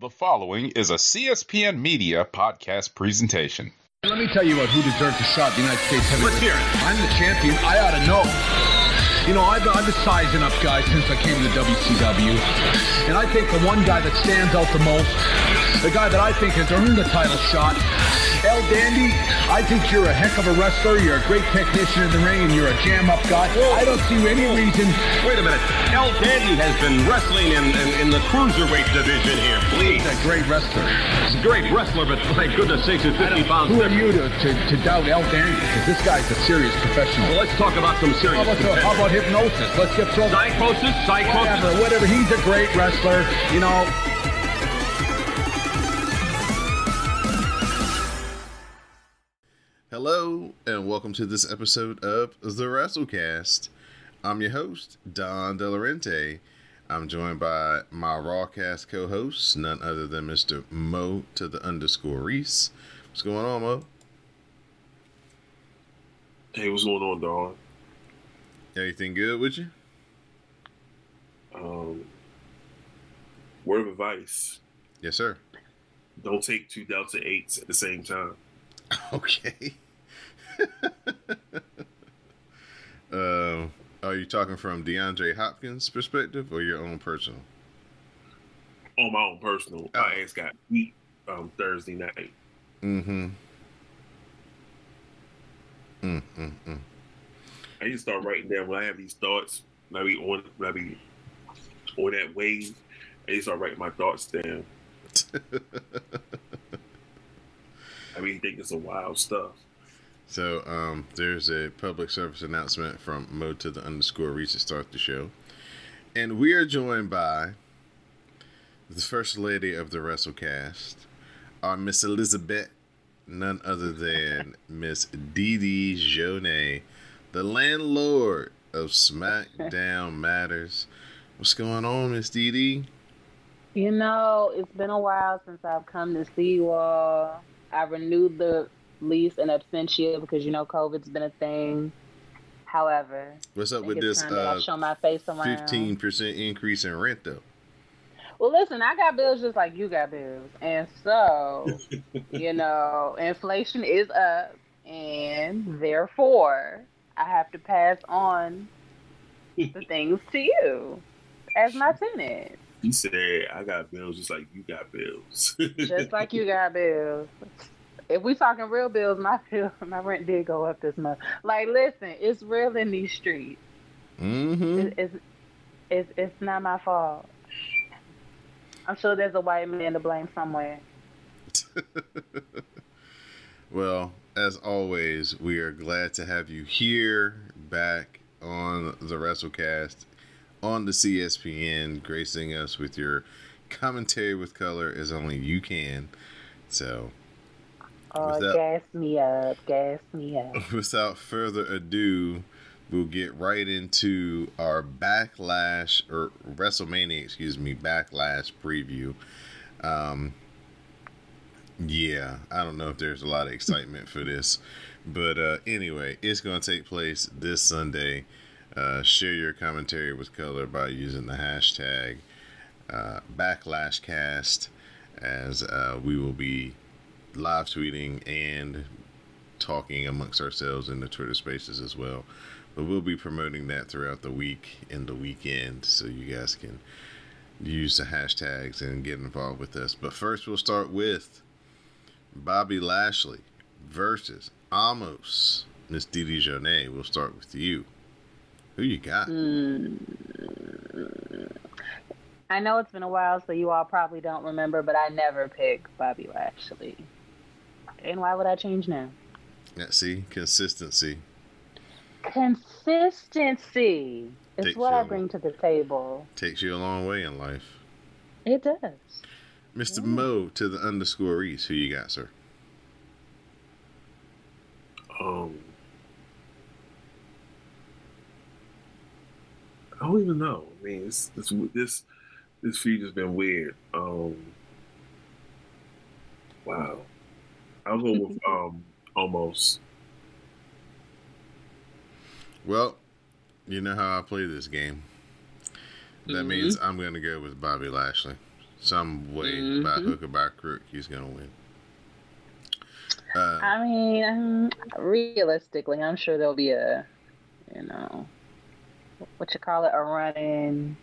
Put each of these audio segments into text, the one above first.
The following is a CSPN Media podcast presentation. Let me tell you about who deserves a shot. The United States heavyweight. Let's hear it. I'm the champion. I ought to know. You know, I've, I've been sizing up guys since I came to the WCW. And I think the one guy that stands out the most, the guy that I think has earned the title shot, El Dandy, I think you're a heck of a wrestler. You're a great technician in the ring, and you're a jam-up guy. I don't see any reason. Wait a minute. El Dandy has been wrestling in, in, in the cruiserweight division here. Please. He's a great wrestler. He's a great wrestler, but my goodness sakes, he's 50 pounds Who are you to, to, to doubt El Dandy? Because this guy's a serious professional. Well, let's talk about some serious How about, about hypnosis? Let's get thrown. Psychosis? Psychosis? Whatever, whatever. He's a great wrestler. You know, Hello, and welcome to this episode of The WrassleCast. I'm your host, Don Delarente. I'm joined by my Rawcast co host, none other than Mr. Mo to the underscore Rease. What's going on, Mo? Hey, what's going on, dog? Everything good with you? Um, word of advice: Yes, sir. don't take two Delta eights at the same time. Okay. uh, are you talking from DeAndre Hopkins' perspective or your own personal? On my own personal, Oh. my ass got beat um, Thursday night. Mm-hmm. Mm, hmm. mm, mm. I need to start writing down when I have these thoughts. I on, I on that wave, I need to start writing my thoughts down. I be thinking some wild stuff. So um, there's a public service announcement from Mo to the underscore Rease to start the show, and we are joined by the first lady of the WrassleCast, our Miss Elizabeth, none other than Miss Dee Dee Jonee, the landlord of SmackDown Matters. What's going on, Miss Dee? You know, it's been a while since I've come to see you all. I renewed the lease in absentia because you know COVID's been a thing. However, What's up with this time that I uh, show my face around. fifteen percent increase in rent, though? Well, listen, I got bills just like you got bills, and so you know, inflation is up, and therefore I have to pass on the things to you as my tenant. He said, "I got bills just like you got bills." just like you got bills. If we talking real bills, my bill, my rent did go up this month. Like, listen, it's real in these streets. Mm-hmm. It, it's, it's, it's not my fault. I'm sure there's a white man to blame somewhere. well, as always, we are glad to have you here back on the WrassleCast on the CSPN, gracing us with your commentary with color as only you can. So, Oh, Without- gas me up, gas me up. without further ado, we'll get right into our backlash or WrestleMania, excuse me, backlash preview. Um, yeah, I don't know if there's a lot of excitement for this, but uh, anyway, it's going to take place this Sunday. Uh, share your commentary with color by using the hashtag uh, BacklashCast, as uh, we will be live tweeting and talking amongst ourselves in the Twitter spaces as well. But we'll be promoting that throughout the week and the weekend so you guys can use the hashtags and get involved with us. But first, we'll start with Bobby Lashley versus Omos. Miss Didi Jonee, we'll start with you. Who you got? Hmm. I know it's been a while, so you all probably don't remember, but I never pick Bobby Lashley. And why would I change now? Yeah, see, consistency. Consistency is what I bring to the table. Takes you a long way in life. It does. Mr. Mo to the underscore Rease. Who you got, sir? um, I don't even know. I mean, this this this this feed has been weird. Um, wow. I'll go with um Omos. Well, you know how I play this game. That Mhm. means I'm going to go with Bobby Lashley. Some way by Mhm. hook or by crook, he's gonna win. Uh, I mean, um, realistically, I'm sure there'll be a, you know, what you call it, a running.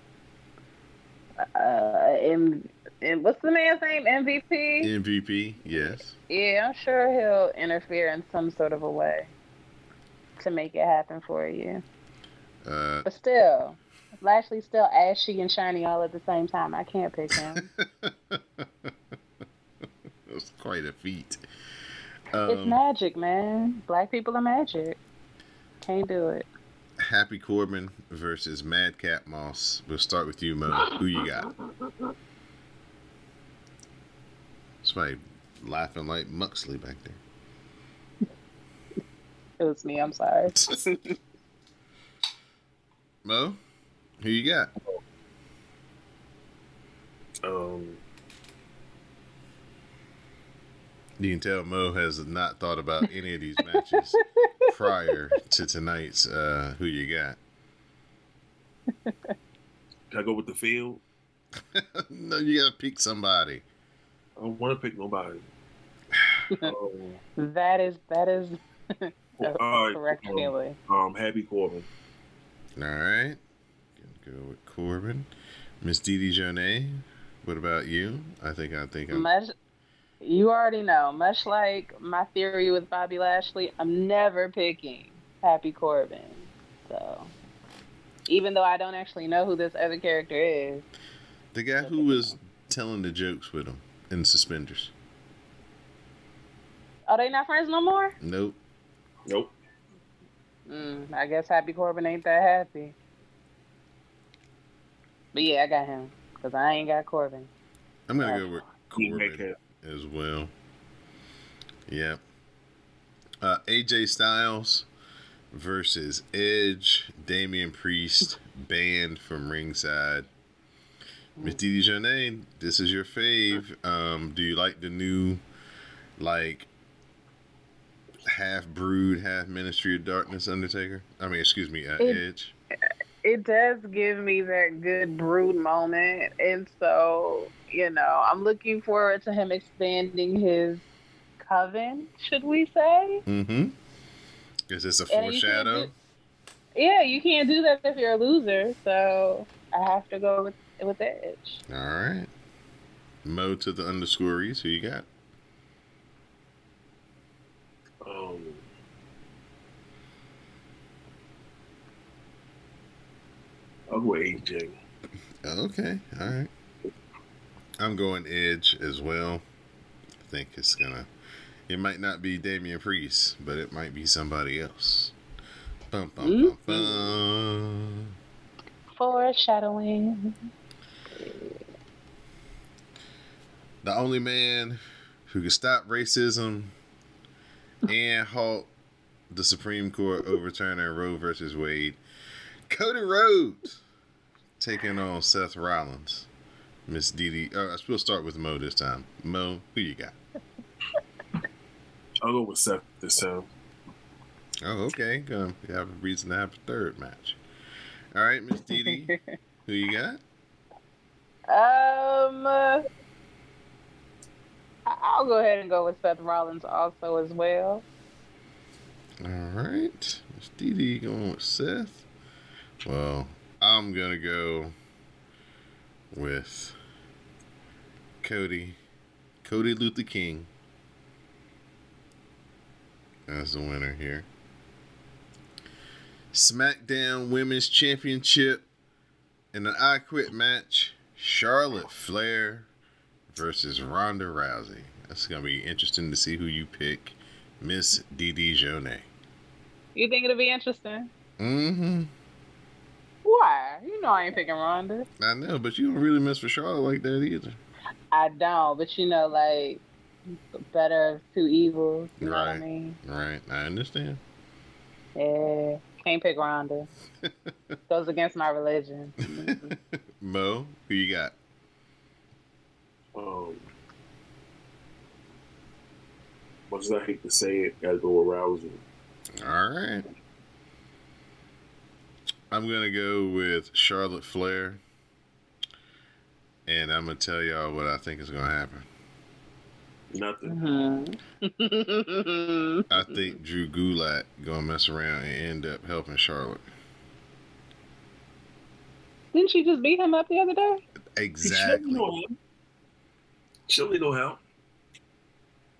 Uh, M, M, what's the man's name? MVP. MVP, yes. Yeah, I'm sure he'll interfere in some sort of a way to make it happen for you. Uh, But still, Lashley's still ashy and shiny all at the same time. I can't pick him. it's quite a feat. it's Um, magic, man. Black people are magic. Can't do it. Happy Corbin versus Madcap Moss. We'll start with you, Mo. Who you got? Somebody laughing like Moxley back there. It was me. I'm sorry. Mo, who you got? Um, You can tell Mo has not thought about any of these matches prior to tonight's. Uh, who you got? can I go with the field? no, you gotta pick somebody. I don't want to pick nobody. um, That is that is a all right, correct um, feeling. um, Happy Corbin. All right, Gonna go with Corbin. Miss Dee Dee Jonee. What about you? I think I think I'm. Much, you already know. Much like my theory with Bobby Lashley, I'm never picking Happy Corbin. So, even though I don't actually know who this other character is, The guy who was telling the jokes with him in suspenders. are they not friends no more? Nope. Nope. Mm, I guess Happy Corbin ain't that happy. But yeah, I got him because I ain't got Corbin. I'm gonna go with Corbin as well. Yep. Uh, AJ Styles versus Edge, Damian Priest, banned from ringside. Miss Dee Dee this is your fave. Um, do you like the new, like, half brood, half Ministry of Darkness Undertaker? I mean, excuse me, uh, It- Edge. It does give me that good brood moment, and so you know, I'm looking forward to him expanding his coven. Should we say? Mm-hmm. Is this a And you foreshadow? do- Yeah, you can't do that if you're a loser. So I have to go with with Edge. All right. Mo to the underscorees. Who you got? Um, I'll go with AJ. Okay. All right. I'm going Edge as well. I think it's gonna. It might not be Damian Priest, but it might be somebody else. Bum, bum, bum, mm-hmm. bum. Foreshadowing. The only man who can stop racism and halt the Supreme Court overturning Roe versus Wade, Cody Rhodes, taking on Seth Rollins. Miss Dee Dee. Uh, we'll start with Mo this time. Mo, who you got? I'll go with Seth this time. Oh, okay. Um, you have a reason to have a third match. All right, Miss Dee Dee, who you got? Um, uh, I- I'll go ahead and go with Seth Rollins also as well. All right, Miss Dee Dee going with Seth. Well, I'm gonna go with Cody, Cody Luther King as the winner here. SmackDown Women's Championship in an I Quit match: Charlotte Flair versus Ronda Rousey. That's gonna be interesting to see who you pick, Miss Didi Dee Jonee. You think it'll be interesting? Mm-hmm. Why? You know I ain't picking Ronda. I know, but you don't really miss with Charlotte like that either. I don't, but you know, like better of two evils. You know what I Right. mean? Right, I understand. Yeah, can't pick Ronda. Goes against my religion. Mo, who you got? Um, much as I hate to say it, gotta go with Rousey. All right. I'm gonna go with Charlotte Flair. and I'm gonna tell y'all what I think is gonna happen. Nothing. Mhm. I think Drew Gulak gonna mess around and end up helping Charlotte. Didn't she just beat him up the other day? Exactly. She don't need no help.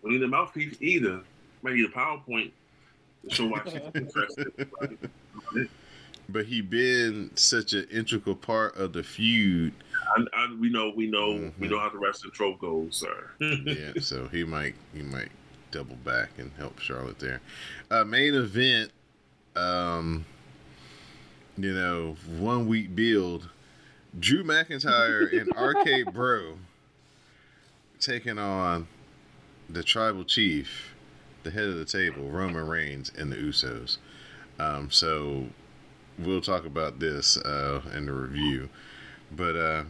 Don't need a mouthpiece either. Maybe need a PowerPoint to show why she's interested. But he been such an integral part of the feud. I, I, we know, we know, we Mhm. know how the wrestling trope goes, sir. Yeah, so he might he might double back and help Charlotte there. Uh, main event, um, you know, one week build. Drew McIntyre and RK Bro taking on the tribal chief, the head of the table, Roman Reigns, and the Usos. Um, so we'll talk about this uh, in the review. But uh,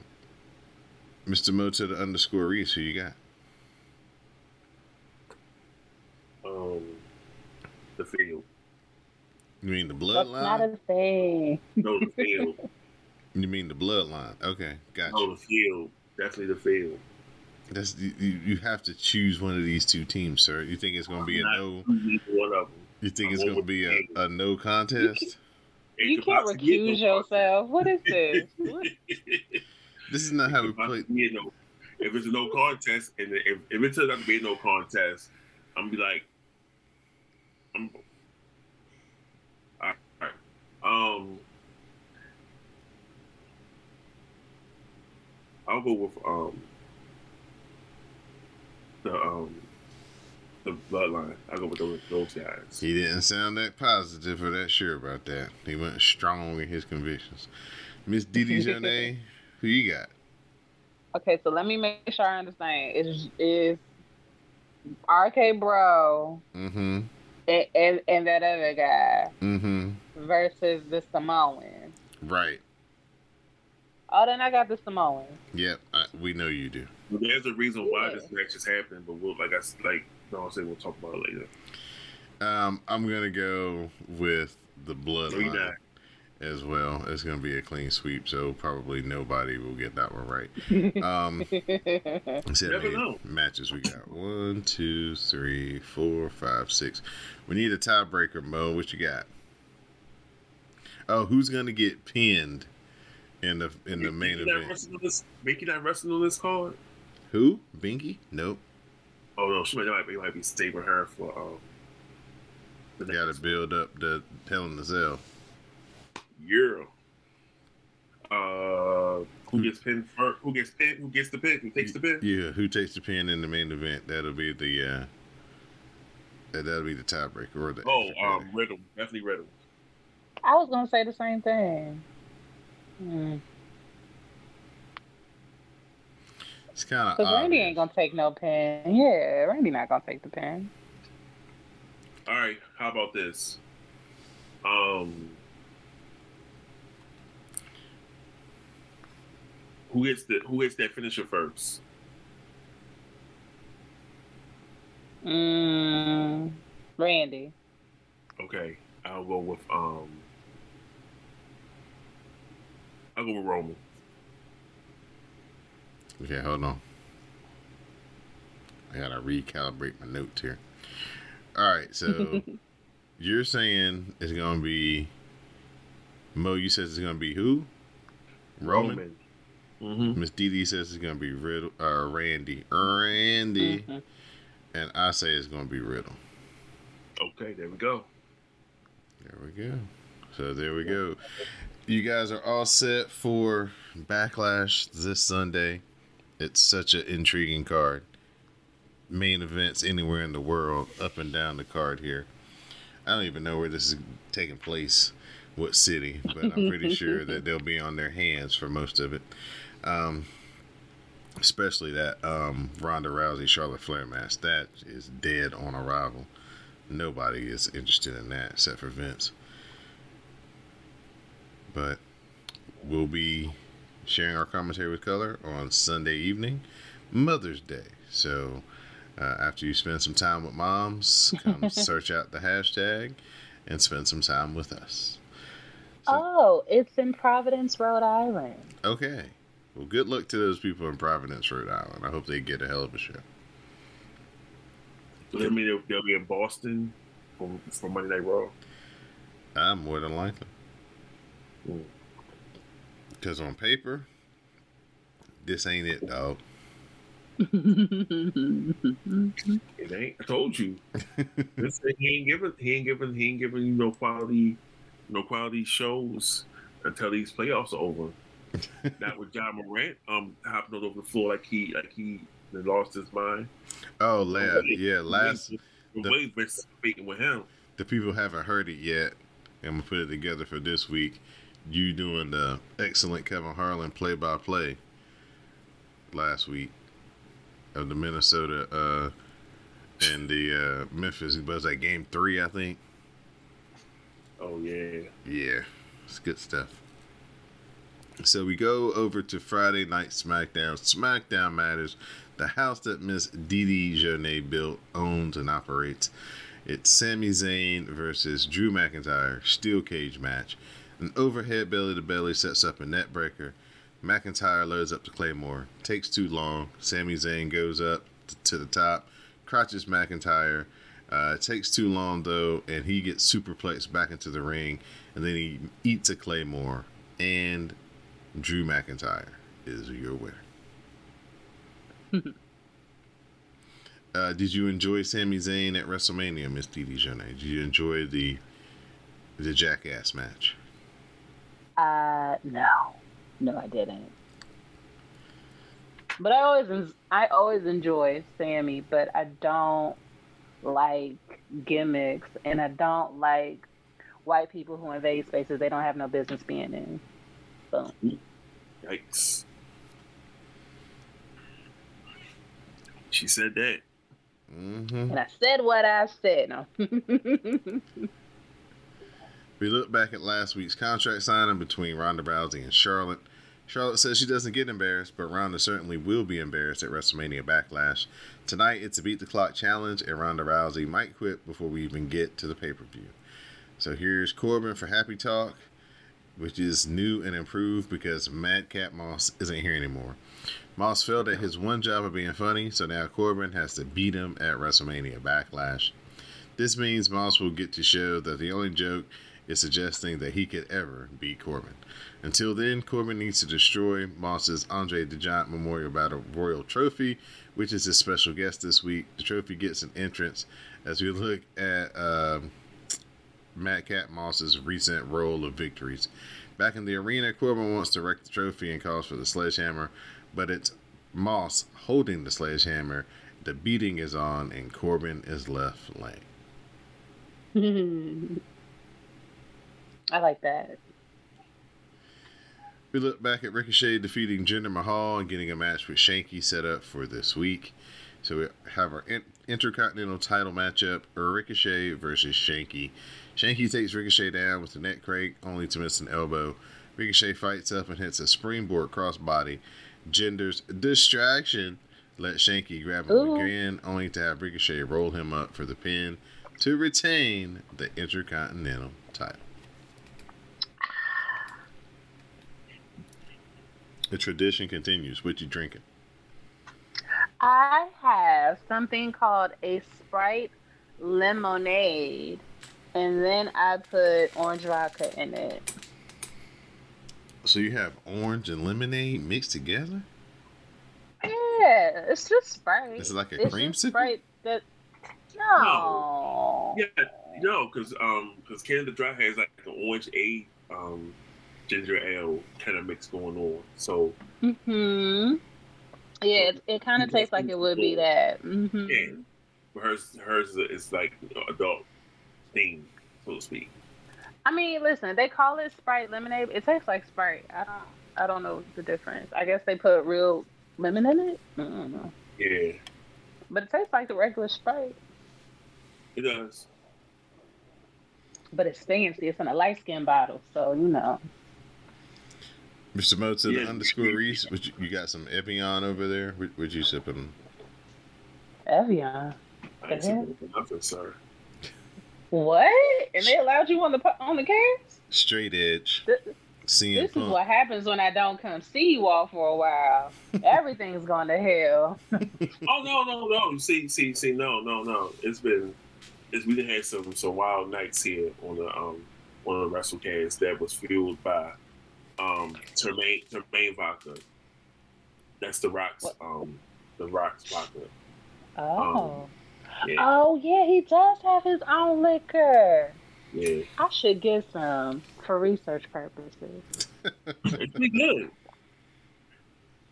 Mr. Mo to the underscore Rease, who you got? Um, the field. You mean the That's not a thing. No, the field. You mean the bloodline? Okay, gotcha. no, the field. Definitely the field. That's you, you you have to choose one of these two teams, sir. You think it's going to be a no? choosing One of them. You think I'm it's going going to be a, a no contest? It You can't recuse no yourself. What is this? What? This is not how we play. possibly be a no- If it's no contest, and if, if it turns out to be no contest, I'm gonna be like, I'm. All right. Um. I'll go with um. The um. The bloodline. I'll go with those, those guys. He didn't sound that positive or that sure about that. He went strong in his convictions. Miss Dee Dee Jonee, who you got? Okay, so let me make sure I understand. Is is RK Bro Mm-hmm. and, and, and that other guy Mm-hmm. versus the Samoan? Right. Oh, then I got the Samoan. Yep. I, we know you do. There's a reason why Yeah. this match is happening, but we'll like I s- like no, I'll say we'll talk about it later. Um, I'm gonna go with the Three bloodline. as well. It's going to be a clean sweep, so probably nobody will get that one right. Um, let's see how Never know. matches we got. One, two, three, four, five, six. We need a tiebreaker, Mo. What you got? Oh, who's going to get pinned in the in the main event? wrestling on this, Mickey not wrestling on this card? Who? Binky? Nope. Oh no, she might, might be might be saving her for um. The Got to build up the Hell in the Cell. year. Uh, who gets pinned first? Who gets pinned? Who gets the pin? Who takes the pin? Yeah, who takes the pin in the main event? That'll be the uh, that- that'll be the tiebreaker or the. Oh, extra um. Riddle, definitely Riddle. I was gonna say the same thing. Hmm. It's kind of Cause Randy ain't gonna take no pin. Yeah, Randy not gonna take the pin. All right, how about this? Um, who gets the who gets that finisher first? Mm, Randy. Okay, I'll go with um. I'll go with Roman. Okay, hold on. I gotta recalibrate my notes here. All right, so you're saying it's gonna be Mo. You says it's gonna be who? Roman. Mm-hmm. Miss Dee Dee says it's gonna be Riddle. Uh, Randy. Randy. Mhm. And I say it's gonna be Riddle. Okay, there we go. There we go. So there we go. You guys are all set for Backlash this Sunday. It's such an intriguing card. Main events anywhere in the world, up and down the card here. I don't even know where this is taking place, what city, but I'm pretty sure that they'll be on their hands for most of it. Um, especially that um, Ronda Rousey Charlotte Flair match. That is dead on arrival. Nobody is interested in that except for Vince. But we'll be sharing our commentary with color on Sunday evening, Mother's Day. So uh, after you spend some time with moms, come search out the hashtag and spend some time with us. So- Oh, it's in Providence, Rhode Island. Okay. Well, good luck to those people in Providence, Rhode Island. I hope they get a hell of a show. Does that mean they'll, they'll be in Boston for, for Monday Night Raw? Uh, more than likely. Mm. Because on paper, this ain't it, dog. It ain't. I told you. this thing, he ain't giving. He ain't giving. He ain't giving you no quality, no quality shows until these playoffs are over. Not with Ja Morant um hopping over the floor like he like he lost his mind. Oh, la- yeah, last the way speaking with him. the people haven't heard it yet. I'm gonna put it together for this week. You doing the excellent Kevin Harlan play by play last week of the Minnesota uh and the uh Memphis was that game three, I think. Oh yeah. Yeah, it's good stuff. So we go over to Friday Night SmackDown. SmackDown Matters, the house that Miss Dee Jonee built, owns, and operates. It's Sami Zayn versus Drew McIntyre, steel cage match. An overhead belly to belly sets up a neckbreaker. McIntyre loads up the Claymore. Takes too long. Sami Zayn goes up t- to the top, crotches McIntyre. Uh, takes too long though, and he gets superplexed back into the ring, and then he eats a Claymore. And Drew McIntyre is your winner. uh, did you enjoy Sami Zayn at WrestleMania, Miss Dee Jonee? Did you enjoy the the Jackass match? Uh, no, no, I didn't. But I always, I always enjoy Sami, but I don't like gimmicks, and I don't like white people who invade spaces they don't have no business being in. So Yikes. She said that. Mm-hmm. And I said what I said. No. We look back at last week's contract signing between Ronda Rousey and Charlotte. Charlotte says she doesn't get embarrassed, but Ronda certainly will be embarrassed at WrestleMania Backlash. Tonight, it's a beat the clock challenge, and Ronda Rousey might quit before we even get to the pay per view. So here's Corbin for Happy Talk, which is new and improved because Madcap Moss isn't here anymore. Moss failed at his one job of being funny, so now Corbin has to beat him at WrestleMania Backlash. This means Moss will get to show that the only joke is suggesting that he could ever beat Corbin. Until then, Corbin needs to destroy Moss's Andre the Giant Memorial Battle Royal Trophy, which is his special guest this week. The trophy gets an entrance as we look at um, Matt Madcap Moss's recent roll of victories. Back in the arena, Corbin wants to wreck the trophy and calls for the sledgehammer, but it's Moss holding the sledgehammer. The beating is on, and Corbin is left laying. I like that. We look back at Ricochet defeating Jinder Mahal and getting a match with Shanky set up for this week. So we have our in- Intercontinental title matchup Ricochet versus Shanky. Shanky takes Ricochet down with a neck crank, only to miss an elbow. Ricochet fights up and hits a springboard crossbody. Jinder's distraction let Shanky grab him Ooh. again, only to have Ricochet roll him up for the pin to retain the Intercontinental title. The tradition continues. What you drinking? I have something called a Sprite lemonade, and then I put orange vodka in it. So you have orange and lemonade mixed together? Yeah, it's just Sprite. This is like a It's creamsicle? just Sprite that no. Yeah, no, because um, because Canada Dry has like an orange a um ginger ale kind of mix going on. So Hmm. Yeah, it, it kind of tastes like it would be that. hmm yeah, but hers hers is like adult theme, so to speak. I mean, listen, they call it Sprite lemonade. It tastes like Sprite. I don't. I don't know the difference. I guess they put real lemon in it. I don't know. Yeah, But it tastes like the regular Sprite. it does. But it's fancy. It's in a light skin bottle, so you know. Mr. Moto Yeah. underscore Rease, what you, you got some Evian over there? What, what you sipping? Evian. I ain't sipping nothing, sir. What? And they allowed you on the po- on the cast? Straight edge. Th- CM This is what happens when I don't come see you all for a while. Everything's going to hell. Oh no, no, no. See, see, see, no, no, no. It's been it's we done had some some wild nights here on the um on the WrassleCast that was fueled by um Teremana Teremana vodka. That's the rocks What? um the rocks vodka. Oh. Yeah, Oh, yeah, he does have his own liquor. yeah. I should get some for research purposes. It's pretty good.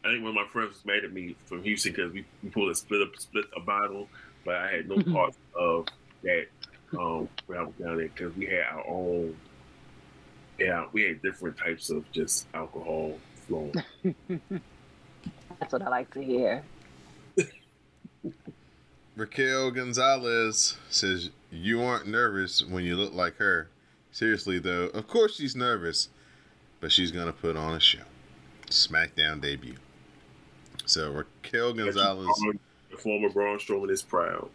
I think one of my friends was mad at me from Houston because we, we pulled a split a split a bottle, but I had no part of that um when I was down there because we had our own. Yeah, we had different types of just alcohol flowing. That's what I like to hear. Raquel Gonzalez says you aren't nervous when you look like her. Seriously though, of course she's nervous, but she's gonna put on a show. SmackDown debut. So Raquel Gonzalez. the former Braun Strowman is proud.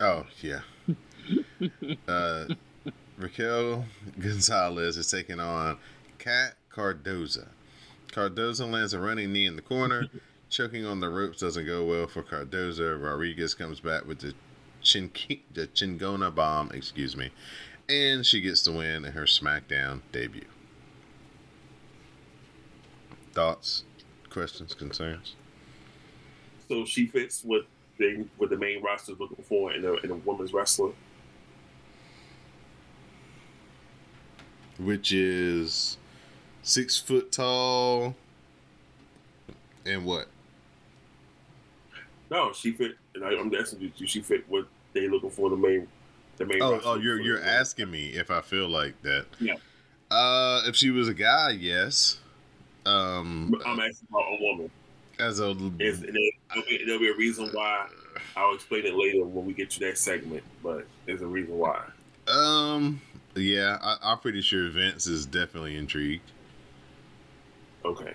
Oh yeah. uh, Raquel Gonzalez is taking on Kat Cardoza. Cardoza lands a running knee in the corner. Choking on the ropes doesn't go well for Cardoza. Rodriguez comes back with the chin the Chingona bomb, excuse me, and she gets the win in her SmackDown debut. Thoughts, questions, concerns? So she fits what they what the main roster is looking for in a in a women's wrestler. Which is six foot tall and what? No, she fit. And I, I'm asking you, do she fit what they looking for the main the main? Oh, oh, you're you're asking me if I feel like that. Yeah. Uh, if she was a guy, yes. Um, I'm asking about a woman. as a Is there- there'll, be, there'll be a reason why. I'll explain it later when we get to that segment, but there's a reason why. um, yeah, I, I'm pretty sure Vince is definitely intrigued. Okay.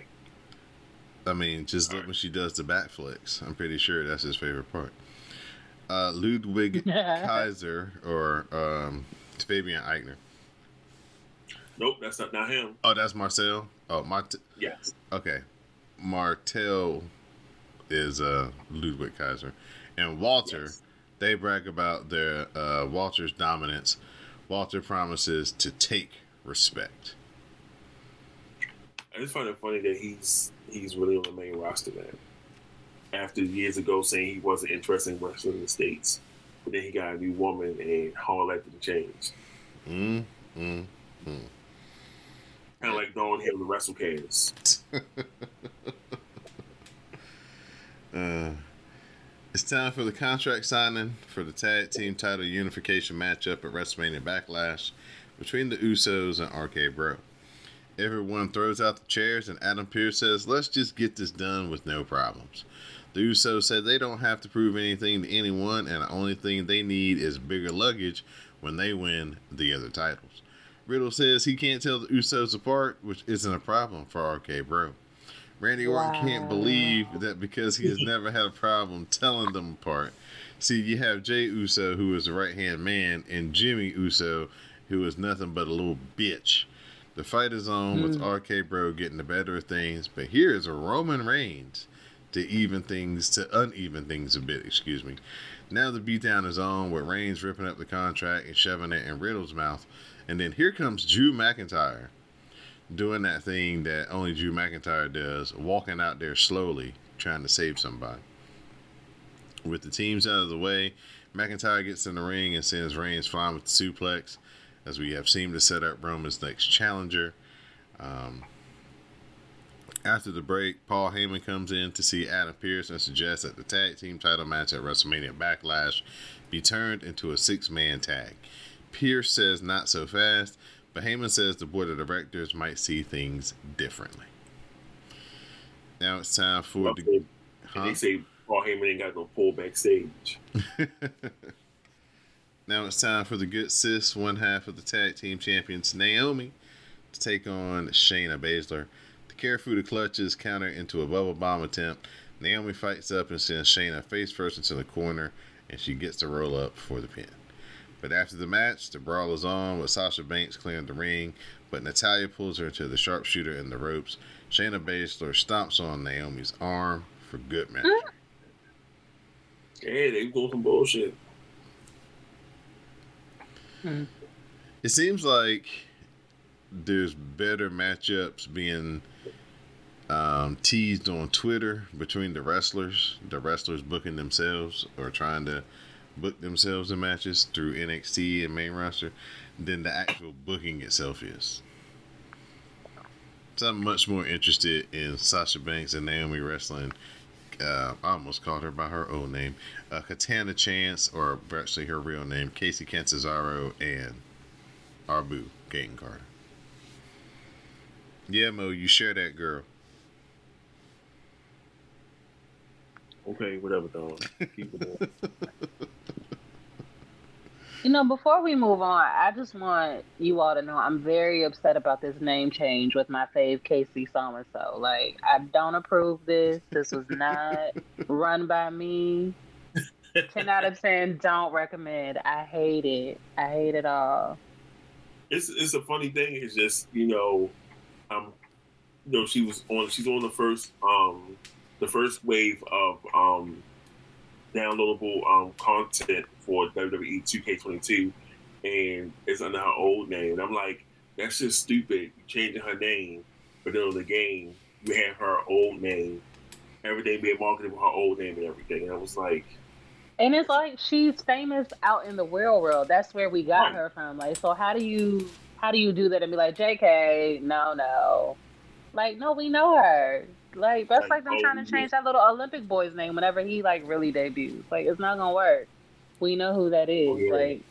I mean, just look Alright. when she does the backflips. I'm pretty sure that's his favorite part. Uh, Ludwig Kaiser or um, Fabian Aichner. Nope, that's not not him. Oh, that's Marcel. Oh, Mart. Yes. Okay, Martel is uh, Ludwig Kaiser, and Walter. Yes. They brag about their uh, Walter's dominance. Walter promises to take respect. I just find it funny that he's he's really on the main roster now. After years ago saying he wasn't interested in wrestling in the states, but then he got a new woman and all that didn't change. Mm, mm. Kind of like throwing him the WrassleCast. Uh, it's time for the contract signing for the tag team title unification matchup at WrestleMania Backlash between the Usos and RK Bro. Everyone throws out the chairs, and Adam Pearce says, Let's just get this done with no problems. The Usos said they don't have to prove anything to anyone, and the only thing they need is bigger luggage when they win the other titles. Riddle says he can't tell the Usos apart, which isn't a problem for RK Bro. Randy Orton can't believe that because he has never had a problem telling them apart. See, you have Jay Uso, who is the right hand man, and Jimmy Uso, who is nothing but a little bitch. The fight is on with hmm. RK Bro getting the better of things, but here is a Roman Reigns to even things, to uneven things a bit, excuse me. Now the beatdown is on with Reigns ripping up the contract and shoving it in Riddle's mouth. And then here comes Drew McIntyre doing that thing that only Drew McIntyre does, walking out there slowly, trying to save somebody. With the teams out of the way, McIntyre gets in the ring and sends Reigns flying with the suplex, as we have seemed to set up Roman's next challenger. Um, after the break, Paul Heyman comes in to see Adam Pearce and suggests that the tag team title match at WrestleMania Backlash be turned into a six man tag. Pearce says not so fast, but Heyman says the board of directors might see things differently. Now it's time for Well, the. and Huh? they say Paul Heyman ain't got no pull backstage. now it's time for the good sis, one half of the tag team champions, Naomi, to take on Shayna Baszler. The Kirifuda clutches counter into a bubble bomb attempt. Naomi fights up and sends Shayna face first into the corner, and she gets the roll up for the pin. But after the match, the brawl is on with Sasha Banks clearing the ring. but Natalya pulls her into the sharpshooter in the ropes. Shayna Baszler stomps on Naomi's arm for good measure. Yeah, they go some bullshit. It seems like there's better matchups being um, teased on Twitter between the wrestlers, the wrestlers booking themselves or trying to book themselves in matches through NXT and main roster than the actual booking itself is. So I'm much more interested in Sasha Banks and Naomi wrestling. Uh, I almost called her by her old name, uh, Katana Chance, or actually her real name, Kacy Catanzaro and Arbu Gaten Carter. Yeah, Mo, you share that girl. Okay, whatever, dog. Keep it. You know, before we move on, I just want you all to know I'm very upset about this name change with my fave Kacy So so. Like, I don't approve this. This was not run by me. 10 out of 10, don't recommend. I hate it. I hate it all. it's it's a funny thing. It's just you know, um, you know, she was on. She's on the first um, the first wave of um, downloadable um content for WWE 2K22, and it's under her old name. And I'm like, that's just stupid. Changing her name, but then on the game, you have her old name. Everything being marketed with her old name and everything. And I was like, And it's like she's famous out in the real world. That's where we got Right. her from. Like, so how do you how do you do that and be like, JK, no, no. Like, no, we know her. Like, that's Like, like them oh, trying to oh, yeah. change that little Olympic boy's name whenever he like really debuts. Like, it's not gonna work. We know who that is. Oh, yeah. Like,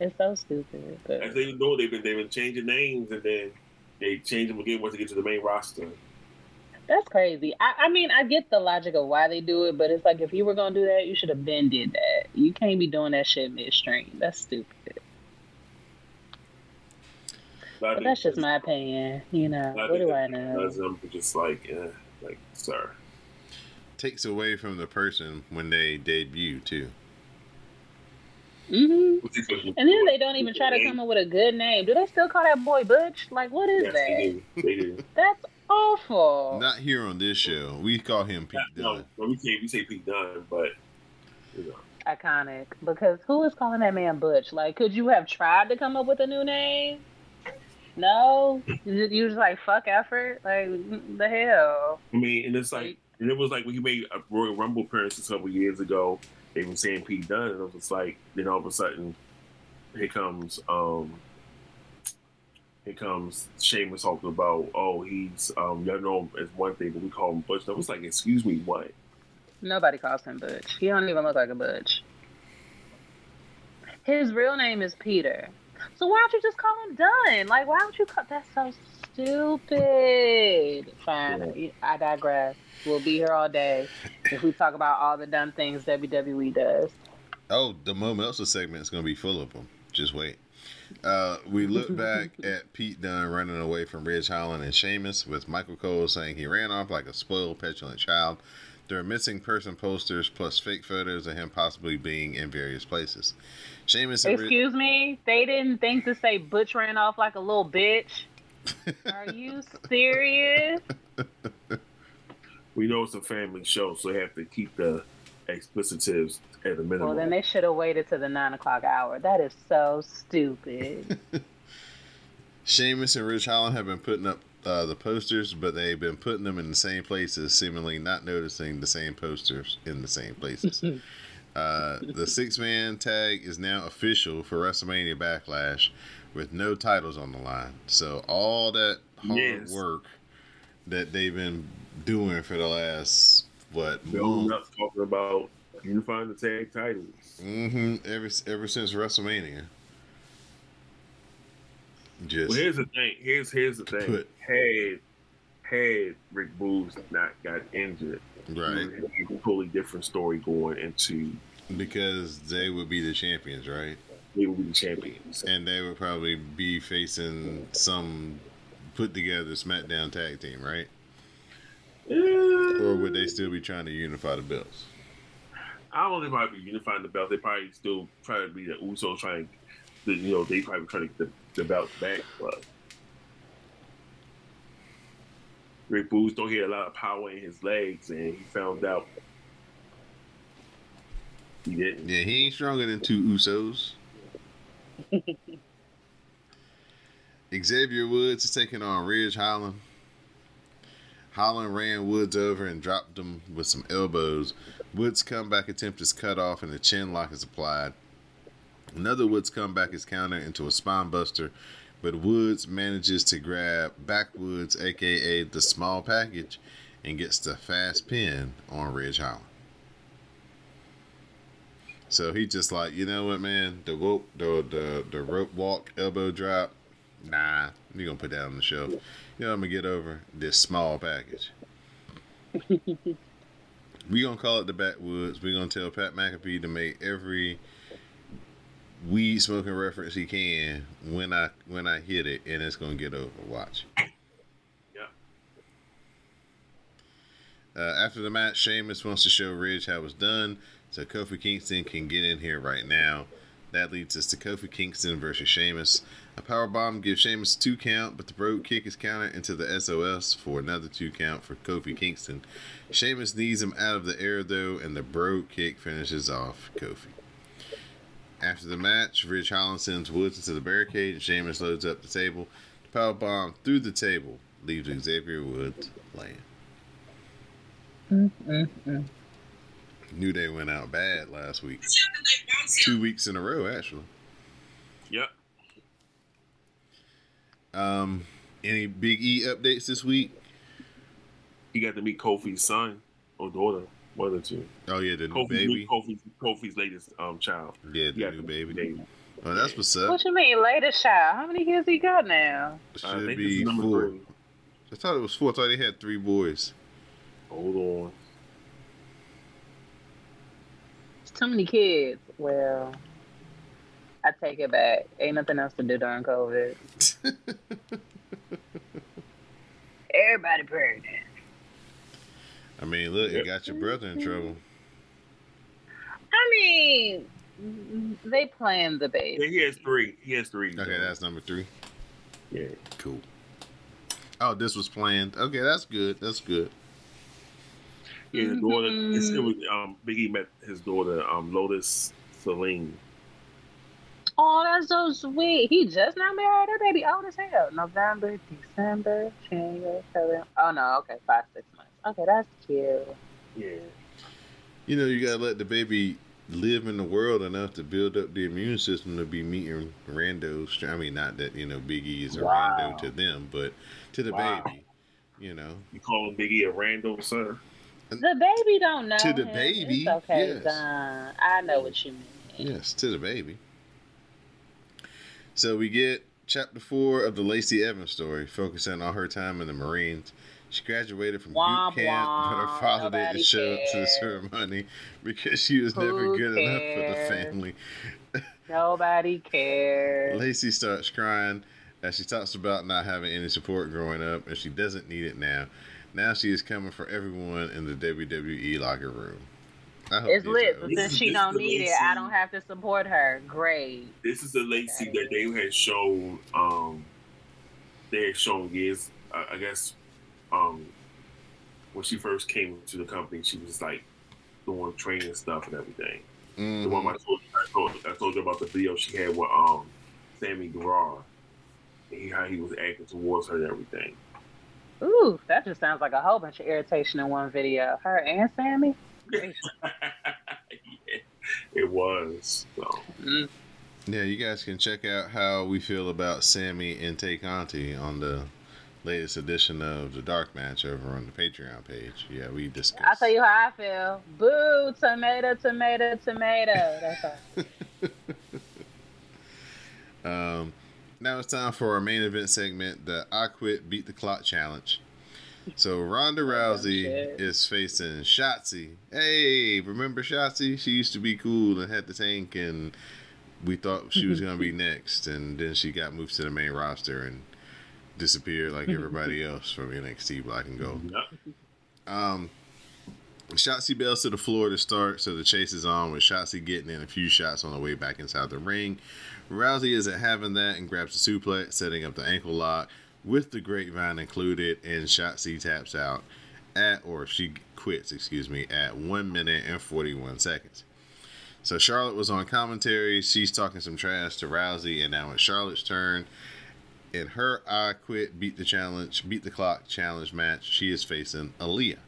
it's so stupid. But as they know, they've been they've been changing names, and then they change them again once they get to the main roster. that's crazy. I, I mean, I get the logic of why they do it, but it's like if you were gonna do that, you should have been did that. You can't be doing that shit midstream. That's stupid. But But that's just my opinion. You know, what do I know? Because I'm just like, eh, like, sir. Takes away from the person when they debut too. hmm And then they don't even try to come up with a good name. Do they still call that boy Butch? Like, what is Yes, that? they do. They do. That's awful. Not here on this show. We call him Pete no, Dunne. no, we say we say Pete Dunne, but you know, Iconic. Because who is calling that man Butch? Like, could you have tried to come up with a new name? No, you just like fuck effort. Like the hell. I mean, and it's like, and it was like when he made a Royal Rumble appearance a couple years ago. They were saying Pete Dunne, and it was like, then all of a sudden, here comes, um, here comes Sheamus talking about, oh, he's, um, y'all know him as one thing, but we call him Butch. I was like, excuse me, what? Nobody calls him Butch. He don't even look like a Butch. His real name is Peter. So why don't you just call him Dunne? Like, why don't you call? That's so stupid. Fine, I digress. We'll be here all day if we talk about all the dumb things WWE does. Oh, the Mo Meltzer segment is going to be full of them. Just wait. Uh, we look back at Pete Dunne running away from Ridge Holland and Sheamus, with Michael Cole saying he ran off like a spoiled, petulant child. There are missing person posters plus fake photos of him possibly being in various places. Sheamus and Ridge. Excuse me, they didn't think to say Butch ran off like a little bitch. Are you serious? We know it's a family show, so they have to keep the explicitives at a minimum. Well, then they should have waited to the nine o'clock hour. That is so stupid. Sheamus and Ridge Holland have been putting up uh, the posters, but they've been putting them in the same places, seemingly not noticing the same posters in the same places. uh, the six man tag is now official for WrestleMania Backlash with no titles on the line. So, all that hard Yes. work that they've been doing for the last, what, Building month? talking about unifying the tag titles. Mm-hmm. ever, ever since WrestleMania. Just. Well, here's the thing. Here's here's the thing. Put- Had had Rick Boogs not got injured, Right. a totally different story going into Because they would be the champions, right? they will be the champions. And they would probably be facing some put together SmackDown tag team, right? Or would they still be trying to unify the belts? I don't know. They might be unifying the belt. They probably still try to be the Usos trying. To, you know, they probably trying to get the, about back, club. Rick Boogs don't get a lot of power in his legs, and he found out he didn't. Yeah, he ain't stronger than two Usos. Xavier Woods is taking on Ridge Holland. Holland ran Woods over and dropped him with some elbows. Woods' comeback attempt is cut off and the chin lock is applied. Another Woods comeback is countered into a spine buster, but Woods manages to grab Backwoods, aka the small package, and gets the fast pin on Ridge Holland. So he just like, you know what, man, the rope, the the the rope walk, elbow drop, nah, you gonna put that on the shelf. You know, I'm gonna get over this small package. we gonna call it the backwoods. We gonna tell Pat McAfee to make every weed smoking reference he can when I when I hit it, and it's gonna get over. Watch. Yeah. Uh, after the match, Sheamus wants to show Ridge how it's done, so Kofi Kingston can get in here right now. That leads us to Kofi Kingston versus Sheamus. A power bomb gives Sheamus two count, but the Brogue kick is countered into the SOS for another two count for Kofi Kingston. Sheamus knees him out of the air though, and the Brogue kick finishes off Kofi. After the match, Ridge Holland sends Woods into the barricade, and Sheamus loads up the table. The power bomb through the table leaves Xavier Woods laying. Mm-mm-mm. New Day went out bad last week. Two weeks in a row, actually. Yep. Um, any Big E updates this week? He got to meet Kofi's son or daughter, one or two. Oh yeah, the new baby. Kofi's, Kofi's latest um child. Yeah, the He got new to baby. Oh, that's what's up. What you mean, latest child? How many kids he got now? I Should think this be four. three. I thought it was four. I thought they had three boys. Hold on. It's too many kids. Well, I take it back. Ain't nothing else to do during COVID. Everybody pregnant. I mean, look, it got your brother in trouble. I mean, they planned the Yeah, baby. he has three. He has three. Okay, that's number three. yeah. Cool. Oh, this was planned. Okay, that's good. That's good. Yeah, his daughter. It's, it was um Biggie met his daughter um Lotus Celine. Oh, that's so sweet. He just now married her baby. Old as hell. November, December, January, February. Oh no, okay, five, six months. Okay, that's cute. Yeah. You know, you gotta let the baby live in the world enough to build up the immune system to be meeting randos. I mean, not that you know Biggie is a Wow. rando to them, but to the Wow. baby. You know, You calling Biggie a Randall sir? The baby don't know. To the him. baby, It's okay, yes. Don. I know what you mean. yes, to the baby. So we get chapter four of the Lacey Evans story, focusing on her time in the Marines. She graduated from Womp boot camp, but her father didn't show up to the cares. ceremony because she was never Who good enough for the family. Nobody cares. Lacey starts crying as she talks about not having any support growing up, and she doesn't need it now. Now she is coming for everyone in the WWE locker room. It's lit. are But since she don't the need it, I don't have to support her. Great. This is the Lacey that they had shown. Um, they had shown years. I, I guess um, when she first came to the company, she was like doing training stuff and everything. The Mhm. one I told, I told I told you about the video she had with um Sammy Guevara. He, how he was acting towards her and everything. Ooh, that just sounds like a whole bunch of irritation in one video. Her and Sammy. Yeah, it was. So Mm. Yeah, you guys can check out how we feel about Sammy and Tay Conti on the latest edition of the Dark Match over on the Patreon page. Yeah, we discussed. I'll tell you how I feel. Boo, tomato, tomato, tomato. That's all. Um, now it's time for our main event segment, the I Quit Beat the Clock Challenge. So Ronda Rousey shit. is facing Shotzi. Hey, remember Shotzi? She used to be cool and had the tank, and we thought she was gonna be next, and then she got moved to the main roster and disappeared like everybody else from NXT Black and Gold. yeah. Um, Shotzi bails to the floor to start, so the chase is on with Shotzi getting in a few shots on the way back inside the ring. Rousey isn't having that and grabs the suplex, setting up the ankle lock. with the grapevine included, and Shotzi taps out at, or she quits, excuse me, at 1 minute and 41 seconds. So Charlotte was on commentary. She's talking some trash to Rousey, and now it's Charlotte's turn. In her I quit, beat the challenge, beat the clock challenge match, she is facing Aliyah.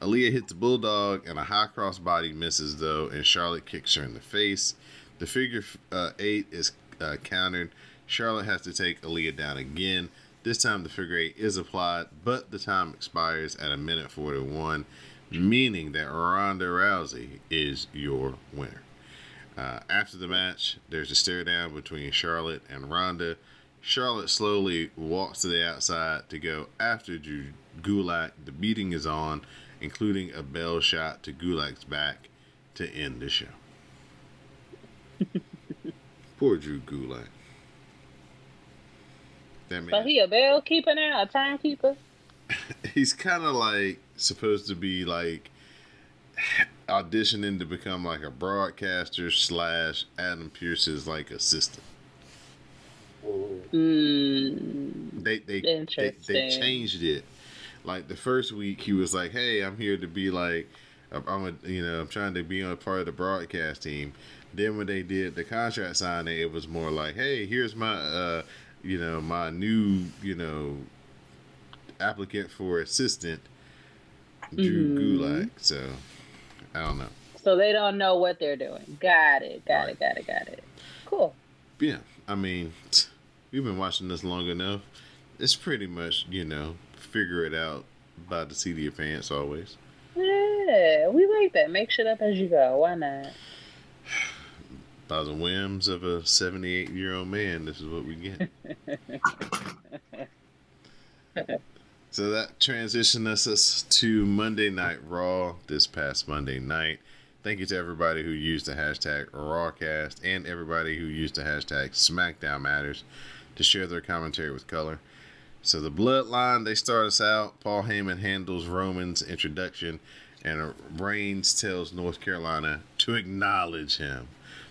Aliyah hits the bulldog, and a high cross body misses though, and Charlotte kicks her in the face. The figure uh, eight is uh, countered. Charlotte has to take Aliyah down again. This time the figure eight is applied, but the time expires at a minute 41, meaning that Ronda Rousey is your winner. Uh, after the match, there's a stare down between Charlotte and Ronda. Charlotte slowly walks to the outside to go after Drew Gulak. The beating is on, including a bell shot to Gulak's back to end the show. Poor Drew Gulak. That man, So he a bell keeper now, a timekeeper. he's kind of like supposed to be like auditioning to become like a broadcaster slash Adam Pearce's like assistant. Mm, They they, they they changed it. Like the first week, he was like, "Hey, I'm here to be like, I'm a you know I'm trying to be on part of the broadcast team." Then when they did the contract signing, it was more like, "Hey, here's my uh you know my new you know applicant for assistant, Drew Mhm. Gulak." So I don't know. so they don't know what they're doing. Got it. Got Right. it. Got it. Got it. Cool. Yeah, I mean, we've been watching this long enough. It's pretty much you know figure it out by the seat of your pants always. Yeah, we like that. Make shit up as you go. Why not? by the whims of a 78 year old man, this is what we get. so that transitioned us, us to Monday Night Raw this past Monday night. Thank you to everybody who used the hashtag Rawcast and everybody who used the hashtag SmackDown Matters to share their commentary with color. So the Bloodline, they start us out. Paul Heyman handles Roman's introduction, and Reigns tells North Carolina to acknowledge him.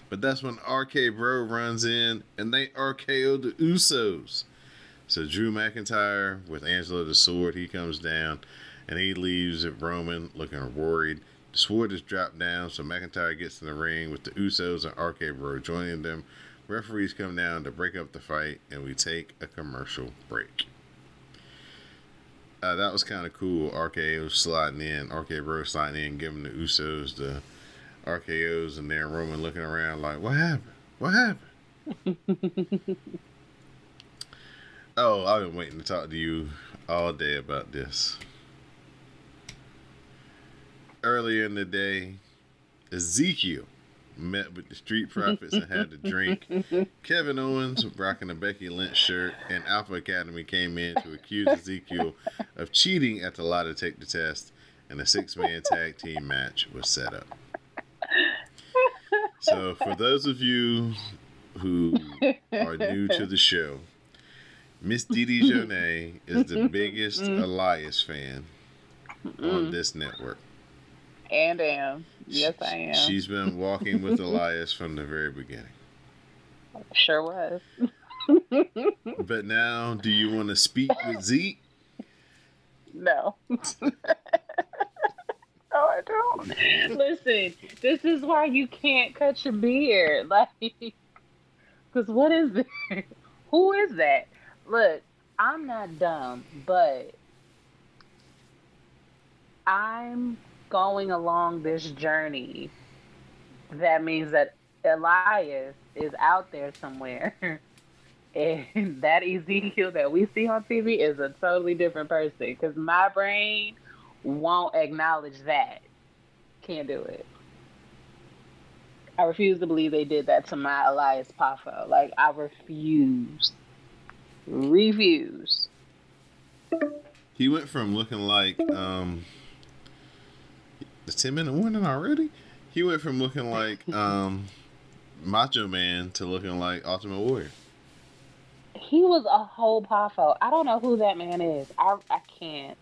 But that's when RK Bro runs in and they RKO the Usos. So Drew McIntyre with Angela the Sword, he comes down and he leaves. Roman looking worried. The sword is dropped down, so McIntyre gets in the ring with the Usos and RK Bro joining them. Referees come down to break up the fight, and we take a commercial break. Uh, that was kind of cool. RKO sliding in, RK Bro sliding in, giving the Usos the RKOs, and then Roman looking around like, "What happened? What happened?" oh, I've been waiting to talk to you all day about this. Earlier in the day, Ezekiel met with the Street Profits and had to drink. Kevin Owens, rocking a Becky Lynch shirt, and Alpha Academy came in to accuse Ezekiel of cheating at the lie to take the test, and a six man tag team match was set up. So, for those of you who are new to the show, Miss Dee Dee Jonee is the biggest mm-hmm. Elias fan on mm-hmm. this network. And am. Yes, I am. She's been walking with Elias from the very beginning. Sure was. But now, do you want to speak with Zeke? No. no, I don't. Listen, this is why you can't cut your beard. Like, because what is this? Who is that? Look, I'm not dumb, but I'm going along this journey. That means that Elias is out there somewhere. And that Ezekiel that we see on TV is a totally different person because my brain won't acknowledge that. Can't do it. I refuse to believe they did that to my Elias Pafo. Like, I refuse. Refuse. He went from looking like um the ten minute warning already. He went from looking like um Macho Man to looking like Ultimate Warrior. He was a whole Pafo. I don't know who that man is. I, I can't.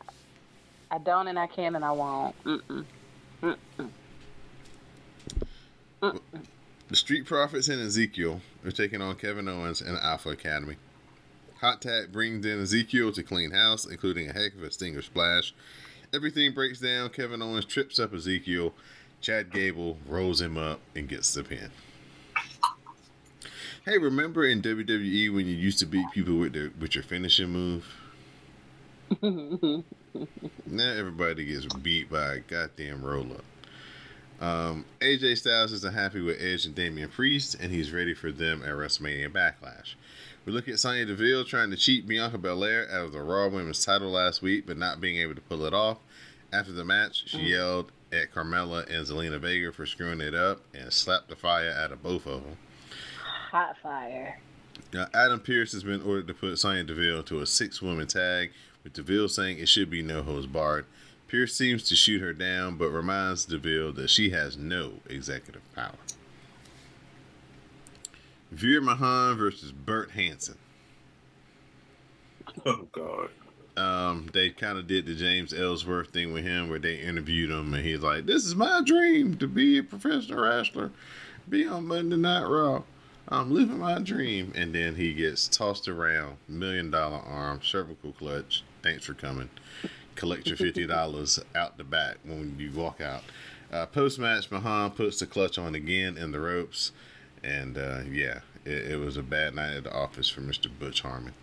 I don't and I can and I won't. Mm-mm. The Street Profits and Ezekiel are taking on Kevin Owens and Alpha Academy. Hot Tag brings in Ezekiel to clean house, including a heck of a stinger splash. Everything breaks down. Kevin Owens trips up Ezekiel. Chad Gable rolls him up and gets the pin. Hey, remember in WWE when you used to beat people with their with your finishing move? now everybody gets beat by a goddamn roll up. Um, AJ Styles isn't happy with Edge and Damian Priest, and he's ready for them at WrestleMania Backlash. We look at Sonya Deville trying to cheat Bianca Belair out of the Raw Women's title last week, but not being able to pull it off. After the match, she mm. yelled at Carmella and Zelina Vega for screwing it up and slapped the fire out of both of them. Hot fire. Now, Adam Pearce has been ordered to put Sonya Deville to a six-woman tag, with Deville saying it should be no holds barred. Pearce seems to shoot her down, but reminds Deville that she has no executive power. Veer Mahaan versus Bert Hansen. Oh God. Um, they kind of did the James Ellsworth thing with him, where they interviewed him, and he's like, "This is my dream to be a professional wrestler, be on Monday Night Raw. I'm living my dream." And then he gets tossed around, million dollar arm, cervical clutch. Thanks for coming. Collect your fifty dollars out the back when you walk out. Uh, Post match, Mahaan puts the clutch on again in the ropes, and uh, yeah, it, it was a bad night at the office for Mr. Butch Harmon.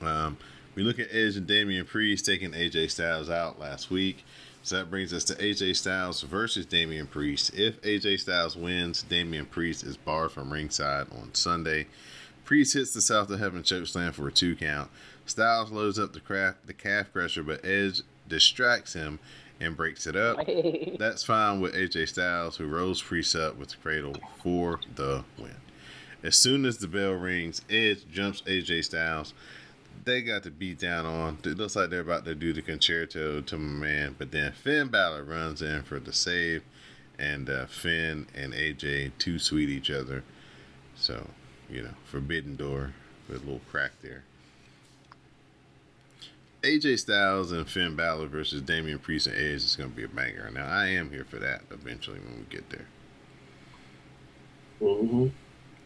Um, we look at Edge and Damian Priest taking AJ Styles out last week. So that brings us to AJ Styles versus Damian Priest. If AJ Styles wins, Damian Priest is barred from ringside on Sunday. Priest hits the South of Heaven chokeslam for a two count. Styles loads up the, craft, the calf crusher, but Edge distracts him and breaks it up. That's fine with AJ Styles, who rolls Priest up with the cradle for the win. As soon as the bell rings, Edge jumps AJ Styles. They got to beat down on. It looks like they're about to do the Con-Chair-To to my man, but then Finn Balor runs in for the save, and uh, Finn and AJ too sweet each other. So, you know, forbidden door with a little crack there. AJ Styles and Finn Balor versus Damian Priest and Edge is going to be a banger. Now, I am here for that eventually when we get there. Mm-hmm.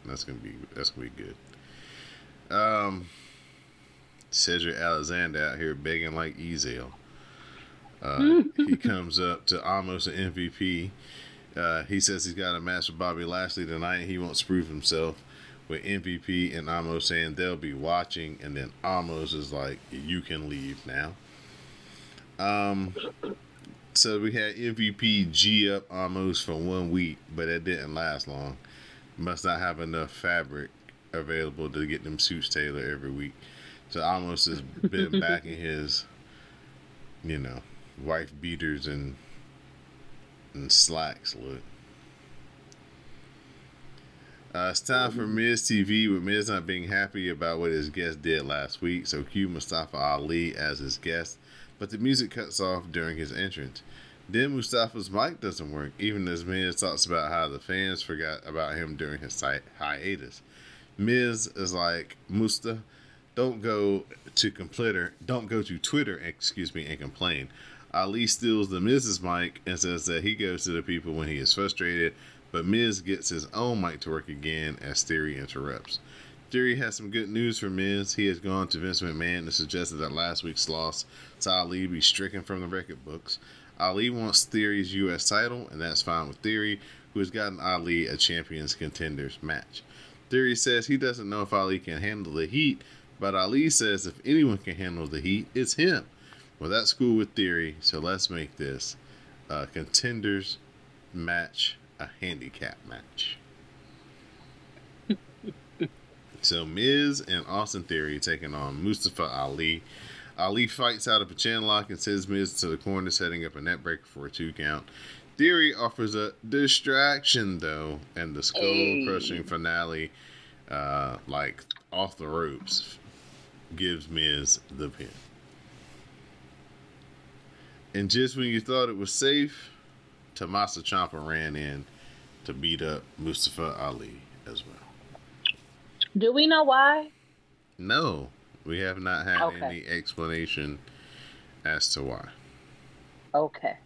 That's gonna be that's gonna be good. Um, Cedric Alexander out here begging like Ezel. Uh, he comes up to Omos an MVP. Uh, he says he's got a match with Bobby Lashley tonight. He wants to prove himself with MVP and Omos saying they'll be watching, and then Omos is like, "You can leave now." Um, so we had MVP G up Omos for one week, but it didn't last long. Must not have enough fabric available to get them suits tailored every week. So Omos has been back in his, you know, wife beaters and and slacks look. Uh, it's time for Miz TV with Miz not being happy about what his guest did last week, so cue Mustafa Ali as his guest, but the music cuts off during his entrance. Then Mustafa's mic doesn't work, even as Miz talks about how the fans forgot about him during his hi- hiatus. Miz is like, Musta, don't go to Twitter, don't go to Twitter, excuse me, and complain. Ali steals the Miz's mic and says that he goes to the people when he is frustrated, but Miz gets his own mic to work again as Theory interrupts. Theory has some good news for Miz. He has gone to Vince McMahon and suggested that last week's loss to Ali be stricken from the record books. Ali wants Theory's U.S. title, and that's fine with Theory, who has gotten Ali a Champions Contenders match. Theory says he doesn't know if Ali can handle the heat, but Ali says if anyone can handle the heat, it's him. Well, that's cool with Theory, so let's make this a Contenders match a handicap match. so Miz and Austin Theory taking on Mustafa Ali. Ali fights out of a chin lock and sends Miz to the corner, setting up a neckbreaker for a two count. Theory offers a distraction though, and the skull crushing finale, uh, like off the ropes, gives Miz the pin. And just when you thought it was safe, Tommaso Ciampa ran in to beat up Mustafa Ali as well. Do we know why? No, we have not had Okay. any explanation as to why. Okay.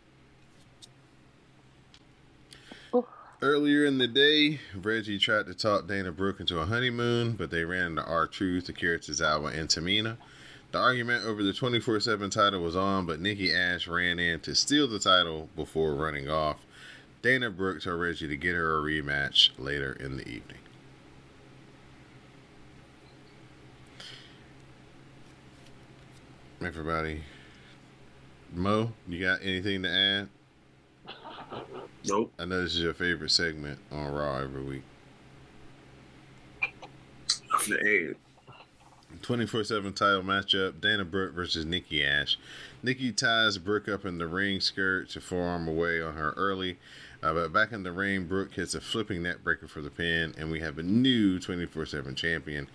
Earlier in the day, Reggie tried to talk Dana Brooke into a honeymoon, but they ran into R Truth, Akira Tozawa, and Tamina. The argument over the 24 7 title was on, but Nikki Ash ran in to steal the title before running off. Dana Brooke told Reggie to get her a rematch later in the evening. Everybody. Mo, you got anything to add? Nope. I know this is your favorite segment on Raw every week. The 24 7 title matchup Dana Brooke versus Nikki Ash. Nikki ties Brooke up in the ring skirt to forearm away on her early. Uh, but back in the ring, Brooke hits a flipping neckbreaker for the pin, and we have a new 24 7 champion.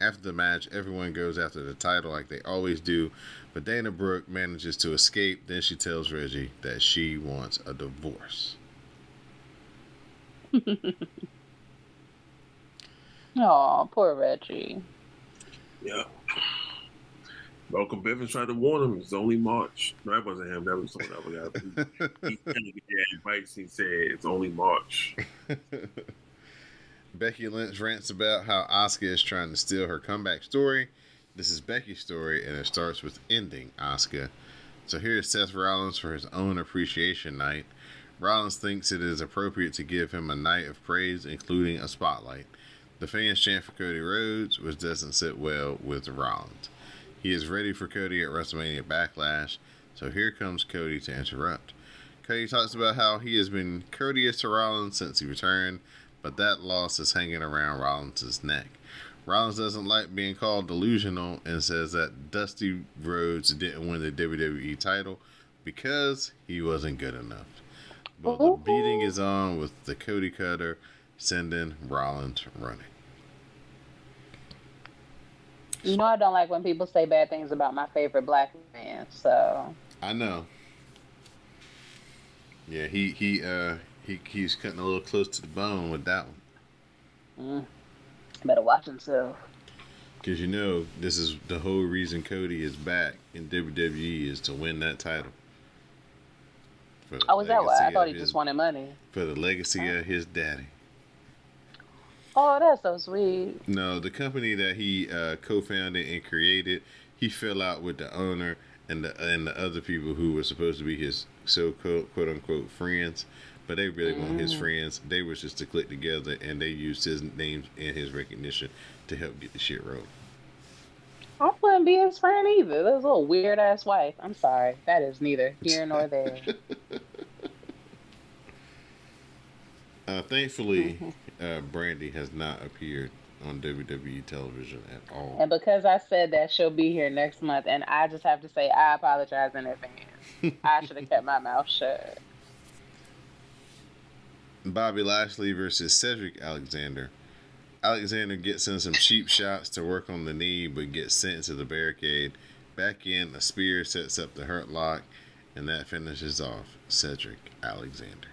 After the match, everyone goes after the title like they always do, but Dana Brooke manages to escape. Then she tells Reggie that she wants a divorce. Oh, poor Reggie. Yeah. Malcolm Bivens tried to warn him. It's only March. No, that wasn't him. That was someone else. He, he tried to get the advice. He said it's only March. Becky Lynch rants about how Asuka is trying to steal her comeback story. This is Becky's story, and it starts with ending Asuka. So here's Seth Rollins for his own appreciation night. Rollins thinks it is appropriate to give him a night of praise, including a spotlight. The fans chant for Cody Rhodes, which doesn't sit well with Rollins. He is ready for Cody at WrestleMania Backlash, so here comes Cody to interrupt. Cody talks about how he has been courteous to Rollins since he returned, but that loss is hanging around Rollins' neck. Rollins doesn't like being called delusional and says that Dusty Rhodes didn't win the WWE title because he wasn't good enough. But the beating is on with the Cody Cutter sending Rollins running. You know I don't like when people say bad things about my favorite black man. So I know. Yeah, he he uh he he's cutting a little close to the bone with that one. mm, better watch himself. Cause you know this is the whole reason Cody is back in WWE is to win that title. Oh, is that why? I thought he his- just wanted money. for the legacy of his daddy. Oh, that's so sweet. No, the company that he uh, co-founded and created, he fell out with the owner and the and the other people who were supposed to be his so quote, quote unquote friends, but they really weren't his friends. They was just to click together and they used his name and his recognition to help get the shit rolling. I wouldn't be his friend either. That's a little weird ass wife. I'm sorry. That is neither here nor there. Uh, thankfully, uh, Brandi has not appeared on WWE television at all. and because I said that she'll be here next month, and I just have to say I apologize in advance. I should have kept my mouth shut. Bobby Lashley versus Cedric Alexander. Alexander gets in some cheap shots to work on the knee, but gets sent to the barricade. Back in, a spear sets up the hurt lock, and that finishes off Cedric Alexander.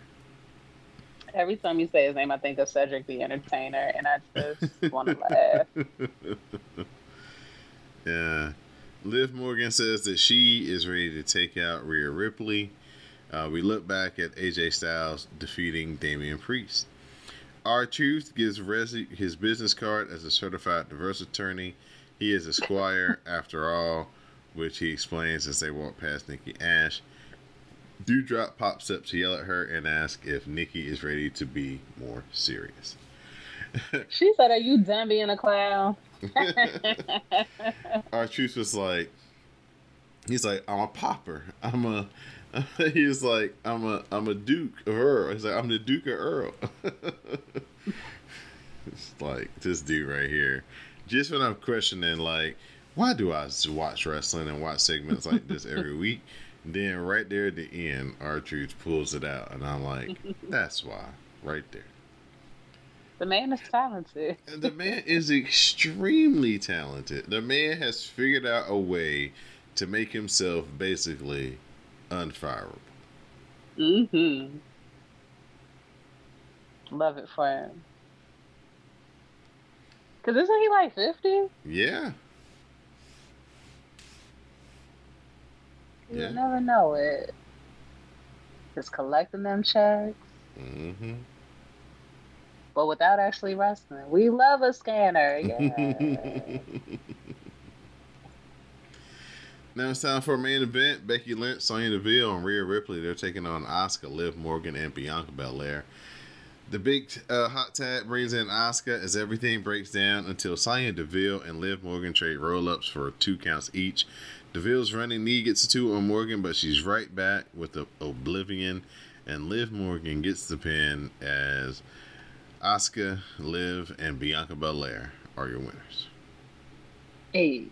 Every time you say his name, I think of Cedric the Entertainer, and I just want to laugh. Yeah. Liv Morgan says that she is ready to take out Rhea Ripley. Uh, we look back at AJ Styles defeating Damian Priest. R Truth gives Reggie his business card as a certified divorce attorney. He is a squire after all, which he explains as they walk past Nikki Ash. Doudrop pops up to yell at her and ask if Nikki is ready to be more serious. She said, "Are you done being a clown?" R Truth was like, he's like, I'm a popper. I'm a. He was like, I'm a, I'm a duke of Earl. He's like, I'm the Duke of Earl. it's like this dude right here. Just when I'm questioning, like, why do I watch wrestling and watch segments like this every week? Then right there at the end, truth pulls it out, and I'm like, that's why, right there. the man is talented. The man is extremely talented. The man has figured out a way to make himself basically unfireable. Mm-hmm. Love it for him. Cause isn't he like fifty? Yeah. You Yeah. never know it. Just collecting them checks. hmm but without actually wrestling. We love a scanner. Yeah. Now it's time for a main event. Becky Lynch, Sonya Deville, and Rhea Ripley. They're taking on Asuka, Liv Morgan, and Bianca Belair. The big uh, hot tag brings in Asuka as everything breaks down until Sonya Deville and Liv Morgan trade roll ups for two counts each. Deville's running knee gets a two on Morgan, but she's right back with the Oblivion, and Liv Morgan gets the pin as Asuka, Liv, and Bianca Belair are your winners. hey.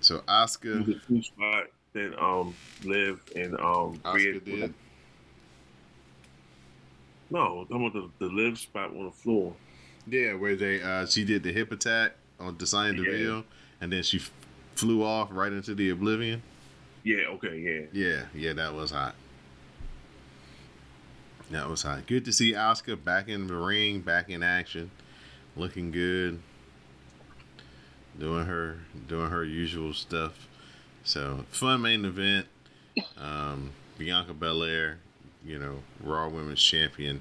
So Asuka, two spot then um Liv and um Rhea- Asuka did. No, I'm talking about the, the live spot on the floor. Yeah, where they uh she did the hip attack on Sonya Yeah. Deville, and then she f- flew off right into the Oblivion. Yeah, okay, yeah. Yeah, yeah, that was hot. That was hot. Good to see Asuka back in the ring, back in action, looking good, doing her doing her usual stuff. So fun main event. Um, Bianca Belair, you know, Raw Women's Champion.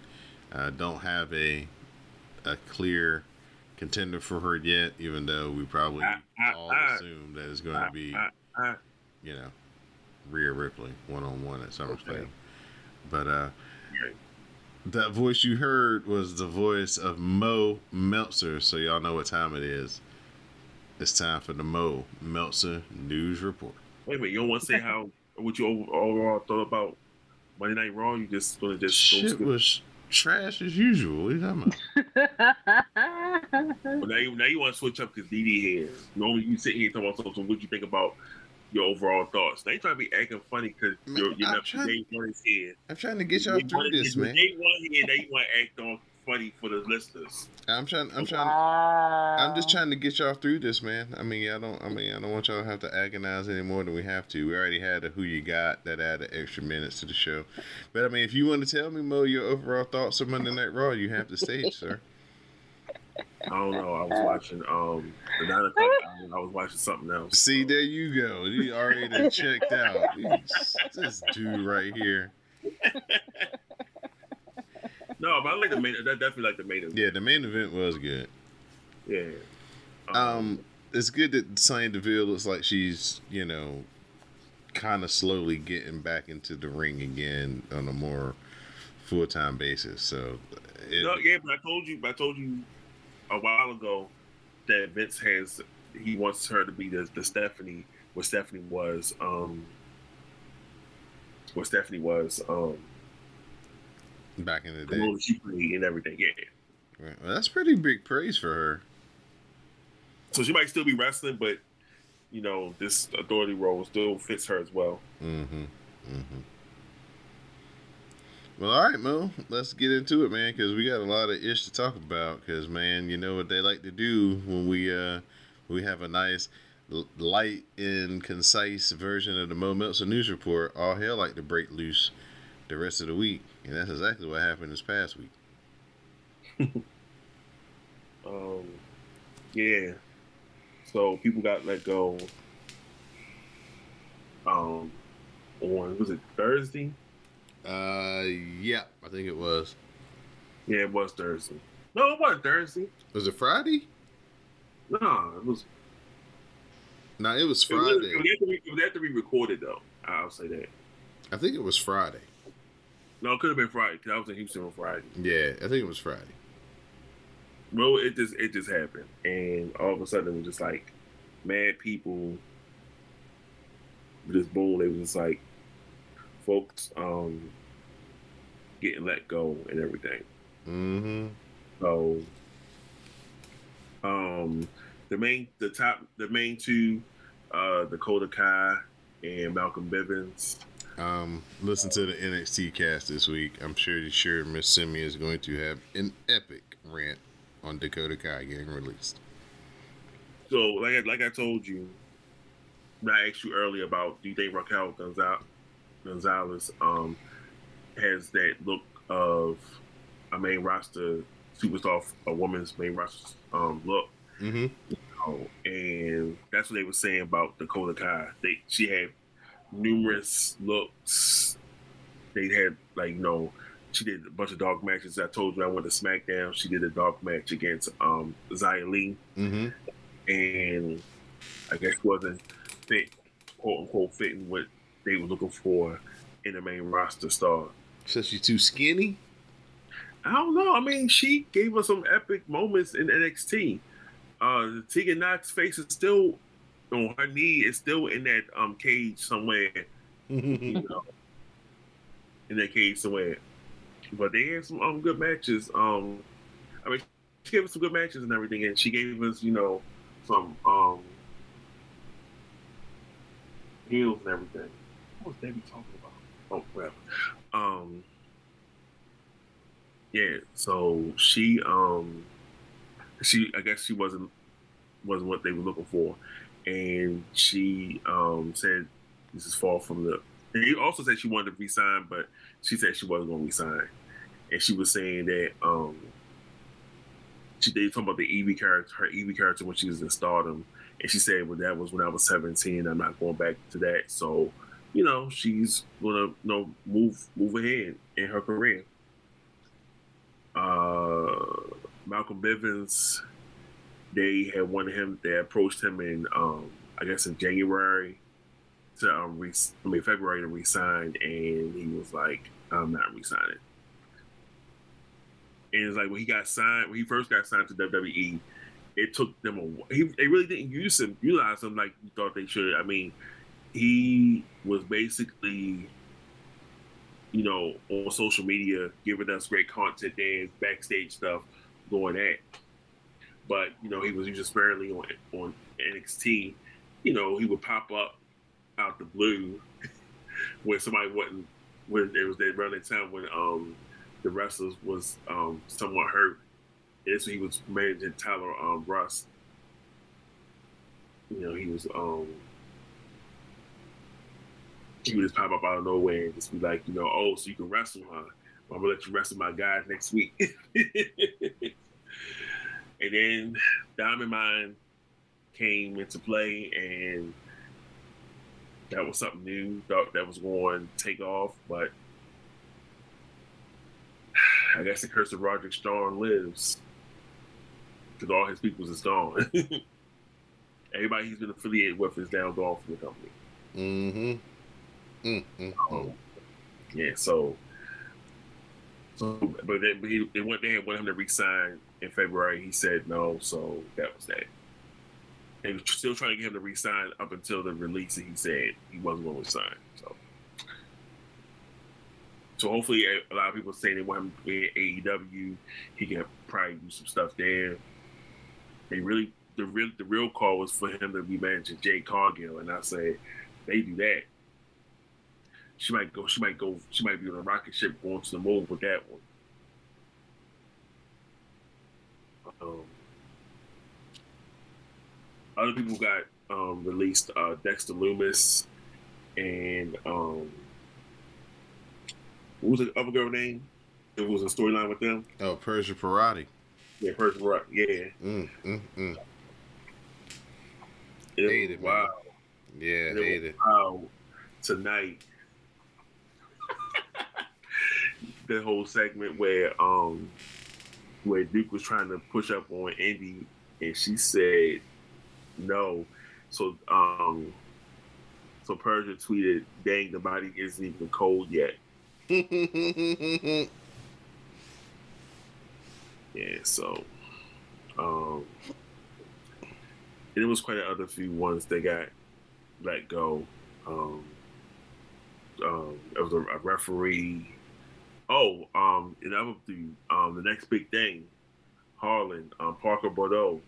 Uh, don't have a a clear contender for her yet, even though we probably Ah, ah, all ah. assume that it's going to be you know, Rhea Ripley one on one at SummerSlam. Okay. But uh that voice you heard was the voice of Mo Meltzer, so y'all know what time it is. It's time for the Mo Meltzer News Report. Wait a minute, you don't want to say how what you over- overall thought about Monday Night Raw? You just gonna just Shit was trash as usual. What are you talking about? But now you now you want to switch up because DD here. Normally you sit here talking about something. What you think about your overall thoughts? Now you trying to be acting funny because you're, you're not trying- day one is here. I'm trying to get y'all through this, man. Day one here, now you want to act all funny for the listeners. I'm trying. I'm trying. wow. I'm just trying to get y'all through this, man. I mean, I don't. I mean, I don't want y'all to have to agonize any more than we have to. We already had a who you got that added extra minutes to the show. But I mean, if you want to tell me, Mo, your overall thoughts of Monday Night Raw, you have the stage, sir. I don't know. I was watching um the nine o'clock. I was watching something else. See, there you go. You already checked out. He's- This dude right here. No, but I like the main. That definitely like the main. event. Yeah, the main event was good. Yeah. Um, it's good that Sonya Deville looks like she's, you know, kind of slowly getting back into the ring again on a more full time basis. So, it, No, yeah, but I told you, but I told you a while ago that Vince has he wants her to be the, the Stephanie, what Stephanie was, um, what Stephanie was, um, back in the day, she played and everything. Yeah, Right. well, that's pretty big praise for her. so she might still be wrestling, but you know this authority role still fits her as well. Mm-hmm. Mm-hmm. Well, all right, Mo. Let's get into it, man, because we got a lot of ish to talk about. Because, man, you know what they like to do when we uh we have a nice l- light and concise version of the Mo Meltzer news report. All hell like to break loose the rest of the week, and that's exactly what happened this past week. Um, yeah. So people got let go. Um, on was it Thursday? Uh, yeah, I think it was. Yeah, it was Thursday. No, it wasn't Thursday. Was it Friday? No, it was. No, it was It was, Friday. it, was after we, it was after we recorded though. I'll say that. I think it was Friday. No, it could have been Friday because I was in Houston on Friday. Yeah, I think it was Friday. Well, it just it just happened, and all of a sudden it was just like mad people. Just boom, it was just like folks um getting let go and everything. Mm-hmm. So, um, the main, the top, the main two, uh, Dakota Kai and Malcolm Bivens. Um, listen to the NXT cast this week. I'm sure sure Miss Simi is going to have an epic rant on Dakota Kai getting released. So, like I, like I told you, I asked you earlier about, do you think Raquel Gonzalez, Gonzalez um, has that look of a main roster superstar, a woman's main roster um, look? Mm-hmm. Oh, and that's what they were saying about Dakota Kai. They she had numerous looks. They had like you know she did a bunch of dog matches. I told you I went to SmackDown. She did a dog match against um Li, Mm-hmm. and I guess wasn't fit, quote unquote, fitting what they were looking for in the main roster star. Says she's too skinny. I don't know. I mean, she gave us some epic moments in NXT. Uh, Tegan Nox face is still on her knee. Is still in that um cage somewhere. You know, in that cage somewhere. But they had some um good matches. Um, I mean, she gave us some good matches and everything, and she gave us you know some um heels and everything. What was Debbie talking about? Oh, well, um yeah so she um she i guess she wasn't wasn't what they were looking for and she um said this is far from the and he also said she wanted to resign but she said she wasn't going to resign. And she was saying that um she they talking about the Evie character her Evie character when she was in stardom. And she said well that was when i was 17 i'm not going back to that. So you know she's gonna you know move move ahead in her career. Uh, Malcolm Bivens, they had wanted him. They approached him in, um, I guess, in January to um, re- I mean February to resign, and he was like, "I'm not resigning." And it's like when he got signed, when he first got signed to WWE, it took them a. He they really didn't use him, utilize him like you thought they should. I mean, he was basically you know, on social media, giving us great content and backstage stuff going at. But you know, he was using sparingly on on NXT. You know, he would pop up out the blue when somebody wasn't when it was that running time when um the wrestlers was um somewhat hurt. And so he was managing Tyler um Rust. You know, he was um he would just pop up out of nowhere and just be like, you know, oh, so you can wrestle, huh? I'm gonna let you wrestle my guys next week. and then Diamond Mine came into play, and that was something new. Thought that was going to take off, but I guess the curse of Roderick Strong lives because all his people is gone. Everybody he's been affiliated with is now gone from the company. Mm-hmm. Mm-hmm. Um, yeah, so, so but they, but he, they went there and wanted him to resign in February. He said no, so that was that. They were still trying to get him to resign up until the release, and he said he wasn't going to resign. So, so hopefully, eh, a lot of people say they want him at AEW. He can probably do some stuff there. They really, the real, the real call was for him to be managing Jade Cargill, and I say they do that she might go. She might go. She might be on a rocket ship going to the moon with that one. Um, other people got um, released. Uh, Dexter Lumis and um, what was the other girl name? It was a storyline with them. Oh, Persia Pirotta. Yeah, Persia Rock. Yeah. Mm, mm, mm. It Hate was it, man. wow. Yeah, It hate wow tonight. the whole segment where um where Duke was trying to push up on Indi and she said no. So um so Persia tweeted, dang the body isn't even cold yet. Yeah, so um and it was quite a other few ones that got let go. Um um there was a, a referee. Oh, um and was the um the next big thing, Harland, um Parker Boudreaux.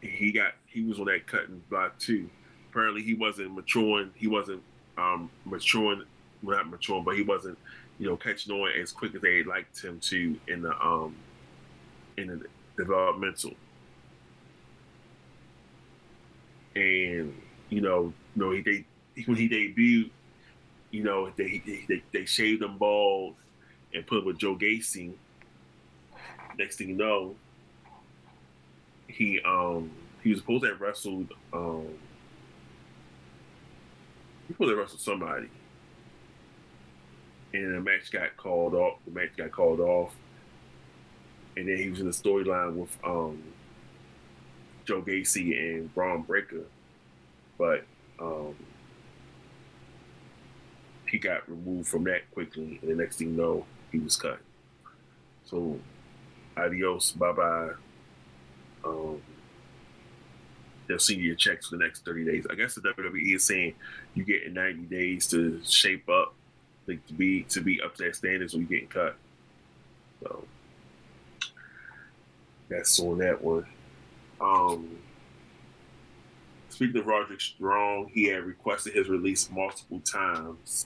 He got he was on that cutting block too. Apparently he wasn't maturing, he wasn't um maturing well, not maturing, but he wasn't, you know, catching on as quick as they liked him to in the um in the developmental. And you know, you know, he they when he debuted, you know, they they they shaved him bald and put him with Joe Gacy. Next thing you know, he um he was supposed to have wrestled um he was supposed to have wrestled somebody. and the match got called off. The match got called off, and then he was in the storyline with um, Joe Gacy and Bron Breakker, but um, he got removed from that quickly, and the next thing you know, he was cut. So, adios, bye bye. Um, they'll send you your checks for the next 30 days. I guess the WWE is saying you get 90 days to shape up, like to be to be up to that standards, or you're getting cut. So that's on that one. Um, speaking of Roderick Strong, he had requested his release multiple times.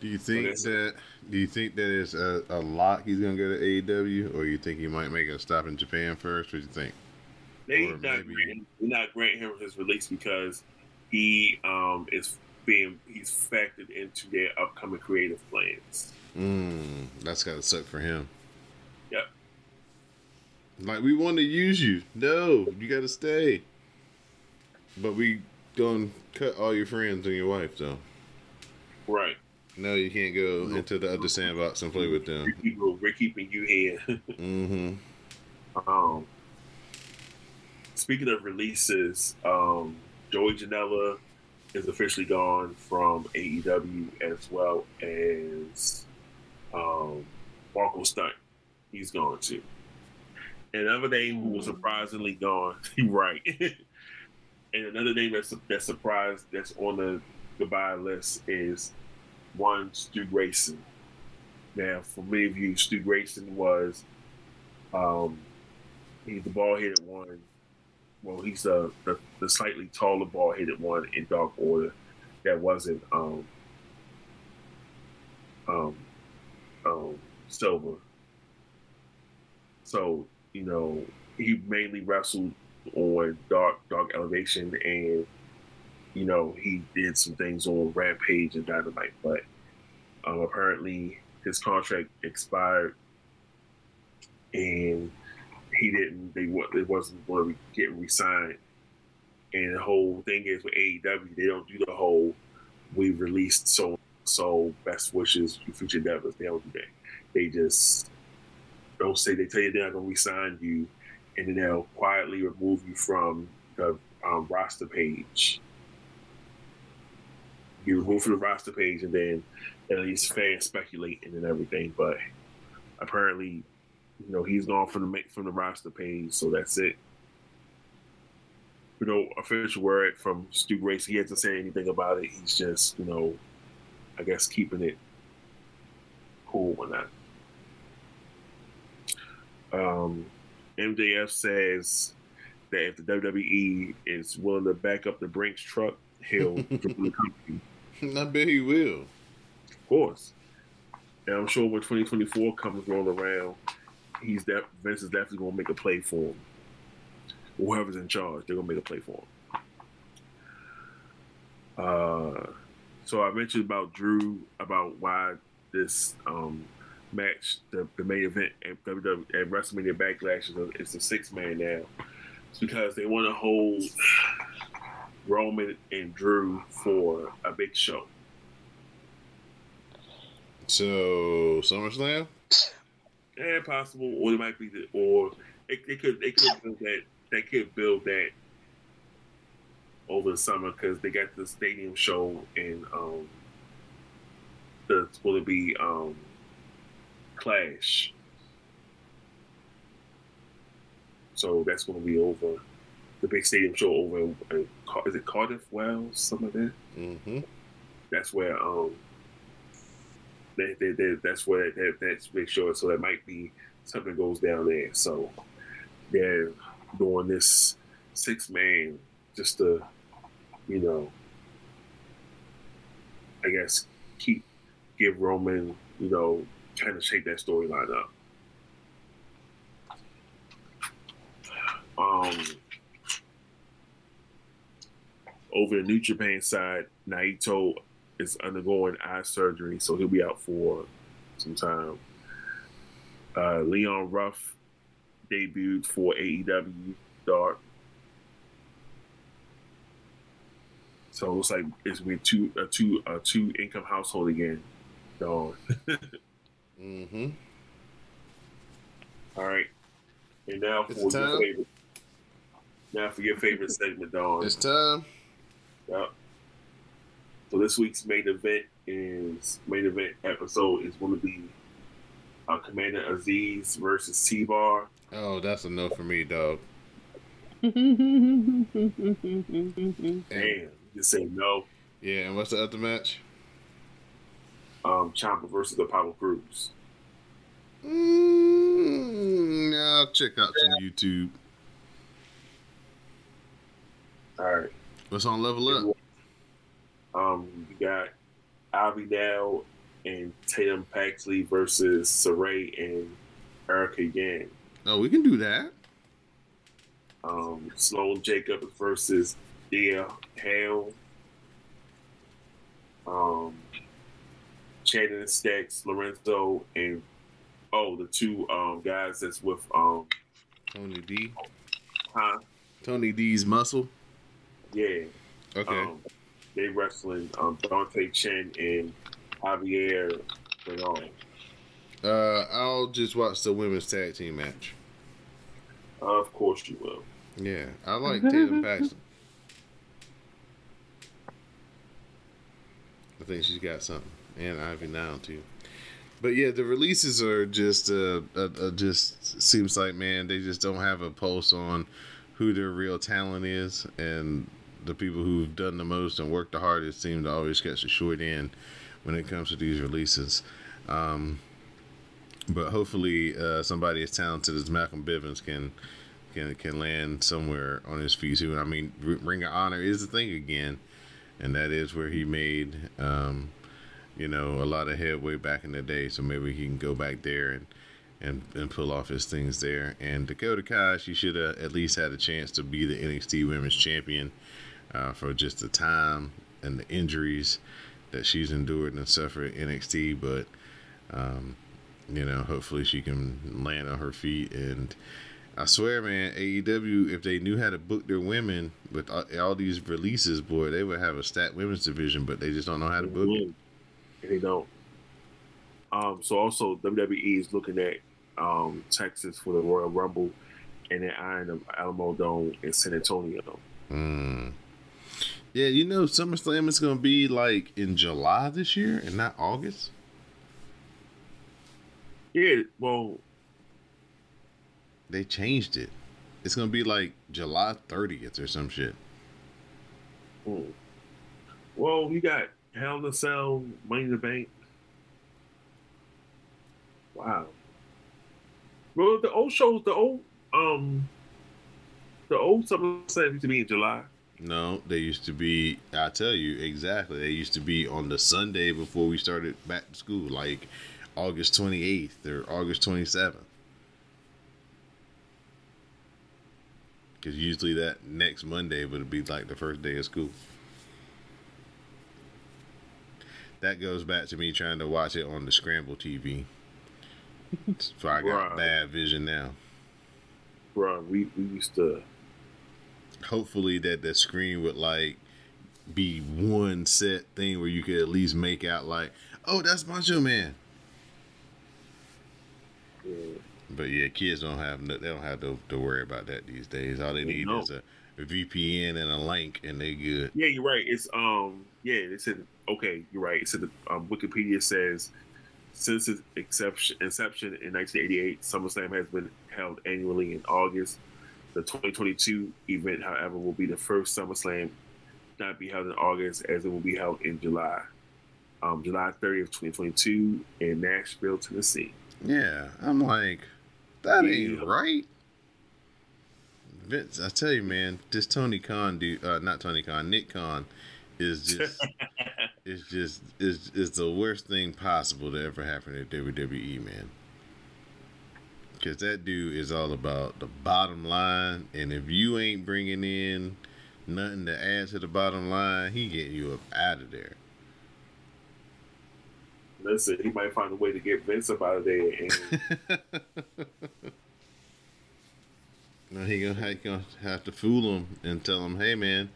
Do you think that? Do you think that is a, a lock he's gonna go to AEW, or you think he might make a stop in Japan first? What do you think? They not maybe- they're not granting him his release because he um is being he's factored into their upcoming creative plans. Mm, that's gotta suck for him. Yep. Like we want to use you. No, you gotta stay. But we gonna cut all your friends and your wife though. Right. No, you can't go into the other sandbox and play with them. We're keeping, you here. Mm-hmm. Um, speaking of releases, um, Joey Janela is officially gone from AEW as well as um, Marco Stunt. He's gone too. And another name who was surprisingly gone, right? and another name that's that's surprised that's on the goodbye list is one Stu Grayson. Now, for many of you, Stu Grayson was um, he's the ball headed one. Well, he's the, the the slightly taller ball headed one in Dark Order that wasn't um um um Silver. So you know he mainly wrestled on Dark Dark Elevation, and you know he did some things on Rampage and Dynamite, but um, apparently his contract expired and he didn't. They it wasn't going to get re-signed. And the whole thing is with AEW, they don't do the whole we released so so best wishes future endeavors. They don't do that. They just don't say they tell you they're not going to re-sign you, and then they'll quietly remove you from the um, roster page. You remove from the roster page, and then at least fans speculating and everything. But apparently, you know, he's gone from the from the roster page, so that's it. You know, official word from Stu Grace. He hasn't said anything about it. He's just, you know, I guess keeping it cool and that. Um, MJF says that if the WWE is willing to back up the Brinks truck, he'll the company. I bet he will. Of course. And I'm sure when 2024 comes rolling around, he's def- Vince is definitely gonna make a play for him. Whoever's in charge, they're gonna make a play for him. Uh, so I mentioned about Drew about why this um, match, the, the main event at, WWE at WrestleMania Backlash, is a, a six man now. It's because they want to hold Roman and Drew for a big show. So SummerSlam. Yeah, possible, or it might be, the, or it, they could they could build that they could build that over the summer because they got the stadium show and um the will it be um Clash, so that's going to be over the big stadium show over in, in Car- is it Cardiff Wales something like that Mm-hmm. that's where um they, they, they, that's where that, that's make sure so that might be something goes down there. So they're doing this six man just to you know i guess keep give roman you know kind of shake that storyline up. Um over the New Japan side, Naito is undergoing eye surgery, so he'll be out for some time. Uh, Leon Ruff debuted for AEW Dark. So it looks like it's been two a two a two income household again. So Mm-hmm. all right. And now It's for your time. favorite. Now for your favorite segment, Don. It's time. Yep. So this week's main event is main event episode is going to be uh, Commander Azeez versus T Bar. Oh, that's a no for me, dog. Damn, just say no. Yeah, and what's the other match? Um, Ciampa versus the Apollo Crews. Mm, I'll check out some YouTube. All right. What's on Level Up? Um, you got Dow and Tatum Paxley versus Sarray and Erica Yang. Oh, we can do that. Um, Sloane Jacobs versus Thea Hail. Um, Channing Stacks, Lorenzo, and oh, the two um guys that's with um, Tony D. huh? Tony D's muscle. Yeah. Okay. Um, they wrestling um Dante Chen and Javier Bernal. Uh, I'll just watch the women's tag team match. of course you will. Yeah, I like Tatum Paxley. I think she's got something, and Ivy now too. But yeah, the releases are just uh, uh, uh just seems like man, they just don't have a pulse on who their real talent is, and the people who've done the most and worked the hardest seem to always catch the short end when it comes to these releases. Um, but hopefully, uh, somebody as talented as Malcolm Bivens can can can land somewhere on his feet soon. I mean, Ring of Honor is the thing again, and that is where he made um, you know a lot of headway back in the day. So maybe he can go back there and and and pull off his things there. And Dakota Kai, she should have at least had a chance to be the NXT Women's Champion uh, for just the time and the injuries that she's endured and suffered at NXT, but. Um, you know, hopefully she can land on her feet. And I swear, man, AEW, if they knew how to book their women with all, all these releases, boy, they would have a stat women's division, but they just don't know how to book it. They don't. Um, so also WWE is looking at um, Texas for the Royal Rumble and then Iron of Alamo Dome in San Antonio. Mm. Yeah, you know, SummerSlam is going to be like in July this year and not August. Yeah, well, They changed it. It's going to be like July 30th or some shit. hmm. well, you got Hell in a Cell, Money in the Bank. Wow. Well, the old shows, the old um, the old SummerSlam used to be in July. No, they used to be. I tell you exactly. They used to be on the Sunday before we started back to school, like August twenty eighth or August twenty seventh. Because usually that next Monday would be like the first day of school. That goes back to me trying to watch it on the scramble TV. so I got Right. bad vision now. Bro, we, we used to hopefully that the screen would like be one set thing where you could at least make out like, oh, that's Macho Man. yeah, But yeah, kids don't have no, they don't have to, to worry about that these days. All they need don't. is a, a VPN and a link, and they good. Yeah, you're right. It's um yeah, it said okay, you're right. It said the um, Wikipedia says since its inception, inception in 1988, SummerSlam has been held annually in August. The 2022 event, however, will be the first SummerSlam not be held in August, as it will be held in July, um, July 30th, 2022, in Nashville, Tennessee. Yeah, I'm like, that ain't Yeah. right. Vince, I tell you, man, this Tony Khan dude, uh, not Tony Khan, Nick Khan, is just, is just, is is the worst thing possible to ever happen at WWE, man. Because that dude is all about the bottom line, and if you ain't bringing in nothing to add to the bottom line, he getting you up out of there. Listen, he might find a way to get Vince up out of there. And No, he gonna, he gonna have to fool him and tell him, "Hey, man,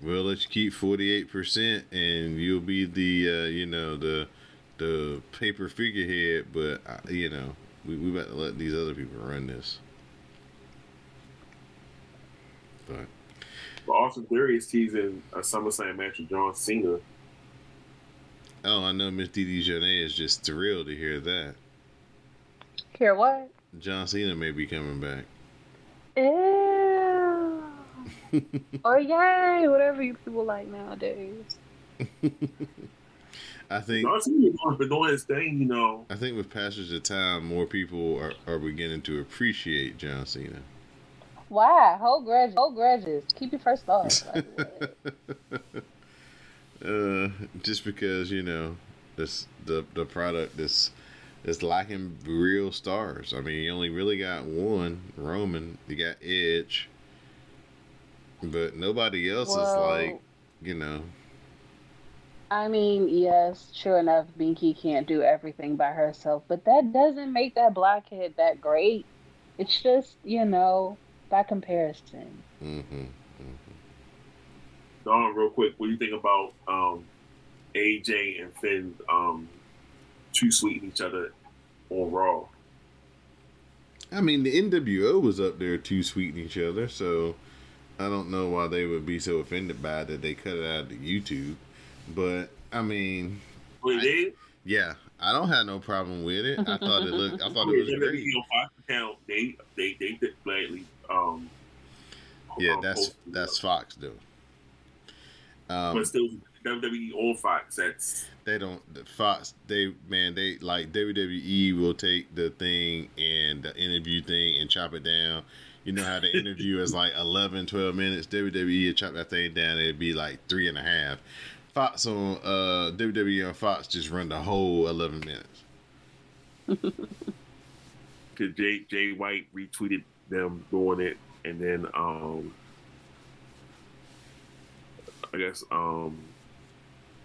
We'll let you keep forty eight percent, and you'll be the uh, you know the the paper figurehead. But uh, you know we we about to let these other people run this. But But Austin Theory is teasing a SummerSlam match with John Cena. oh, I know Miss Dee Dee Jonee is just thrilled to hear that Hear what? John Cena may be coming back. Ew. or yay, whatever you people like nowadays. I think John Cena's been doing his thing, you know. I think with passage of time, more people are, are beginning to appreciate John Cena. Why? Hold grudges. Hold grudges. Keep your first thoughts. uh, just because you know this the the product is is lacking real stars. I mean, you only really got one Roman. You got Edge, but nobody else Well- is like you know. I mean, yes, sure enough, Binky can't do everything by herself, but that doesn't make that blockhead that great. It's just, you know, by comparison. hmm Don, real quick, what do you think about um, AJ and Finn um, too sweeting each other on Raw? I mean, the NWO was up there too sweeting each other, so I don't know why they would be so offended by it that they cut it out of YouTube. But I mean, they, yeah, I don't have no problem with it. I thought it looked, I thought it was they, great. on Fox account, they they they did gladly. Um, Yeah, um, that's that's. Fox though. Um, but still WWE on Fox. That's they don't the Fox. They man, they like WWE will take the thing and the interview thing and chop it down. You know how the interview is like 11, 12 minutes. WWE would chop that thing down. It'd be like three and a half. Fox on uh, WWE on Fox just run the whole eleven minutes. because Jay Jay White retweeted them doing it, and then um, I guess um,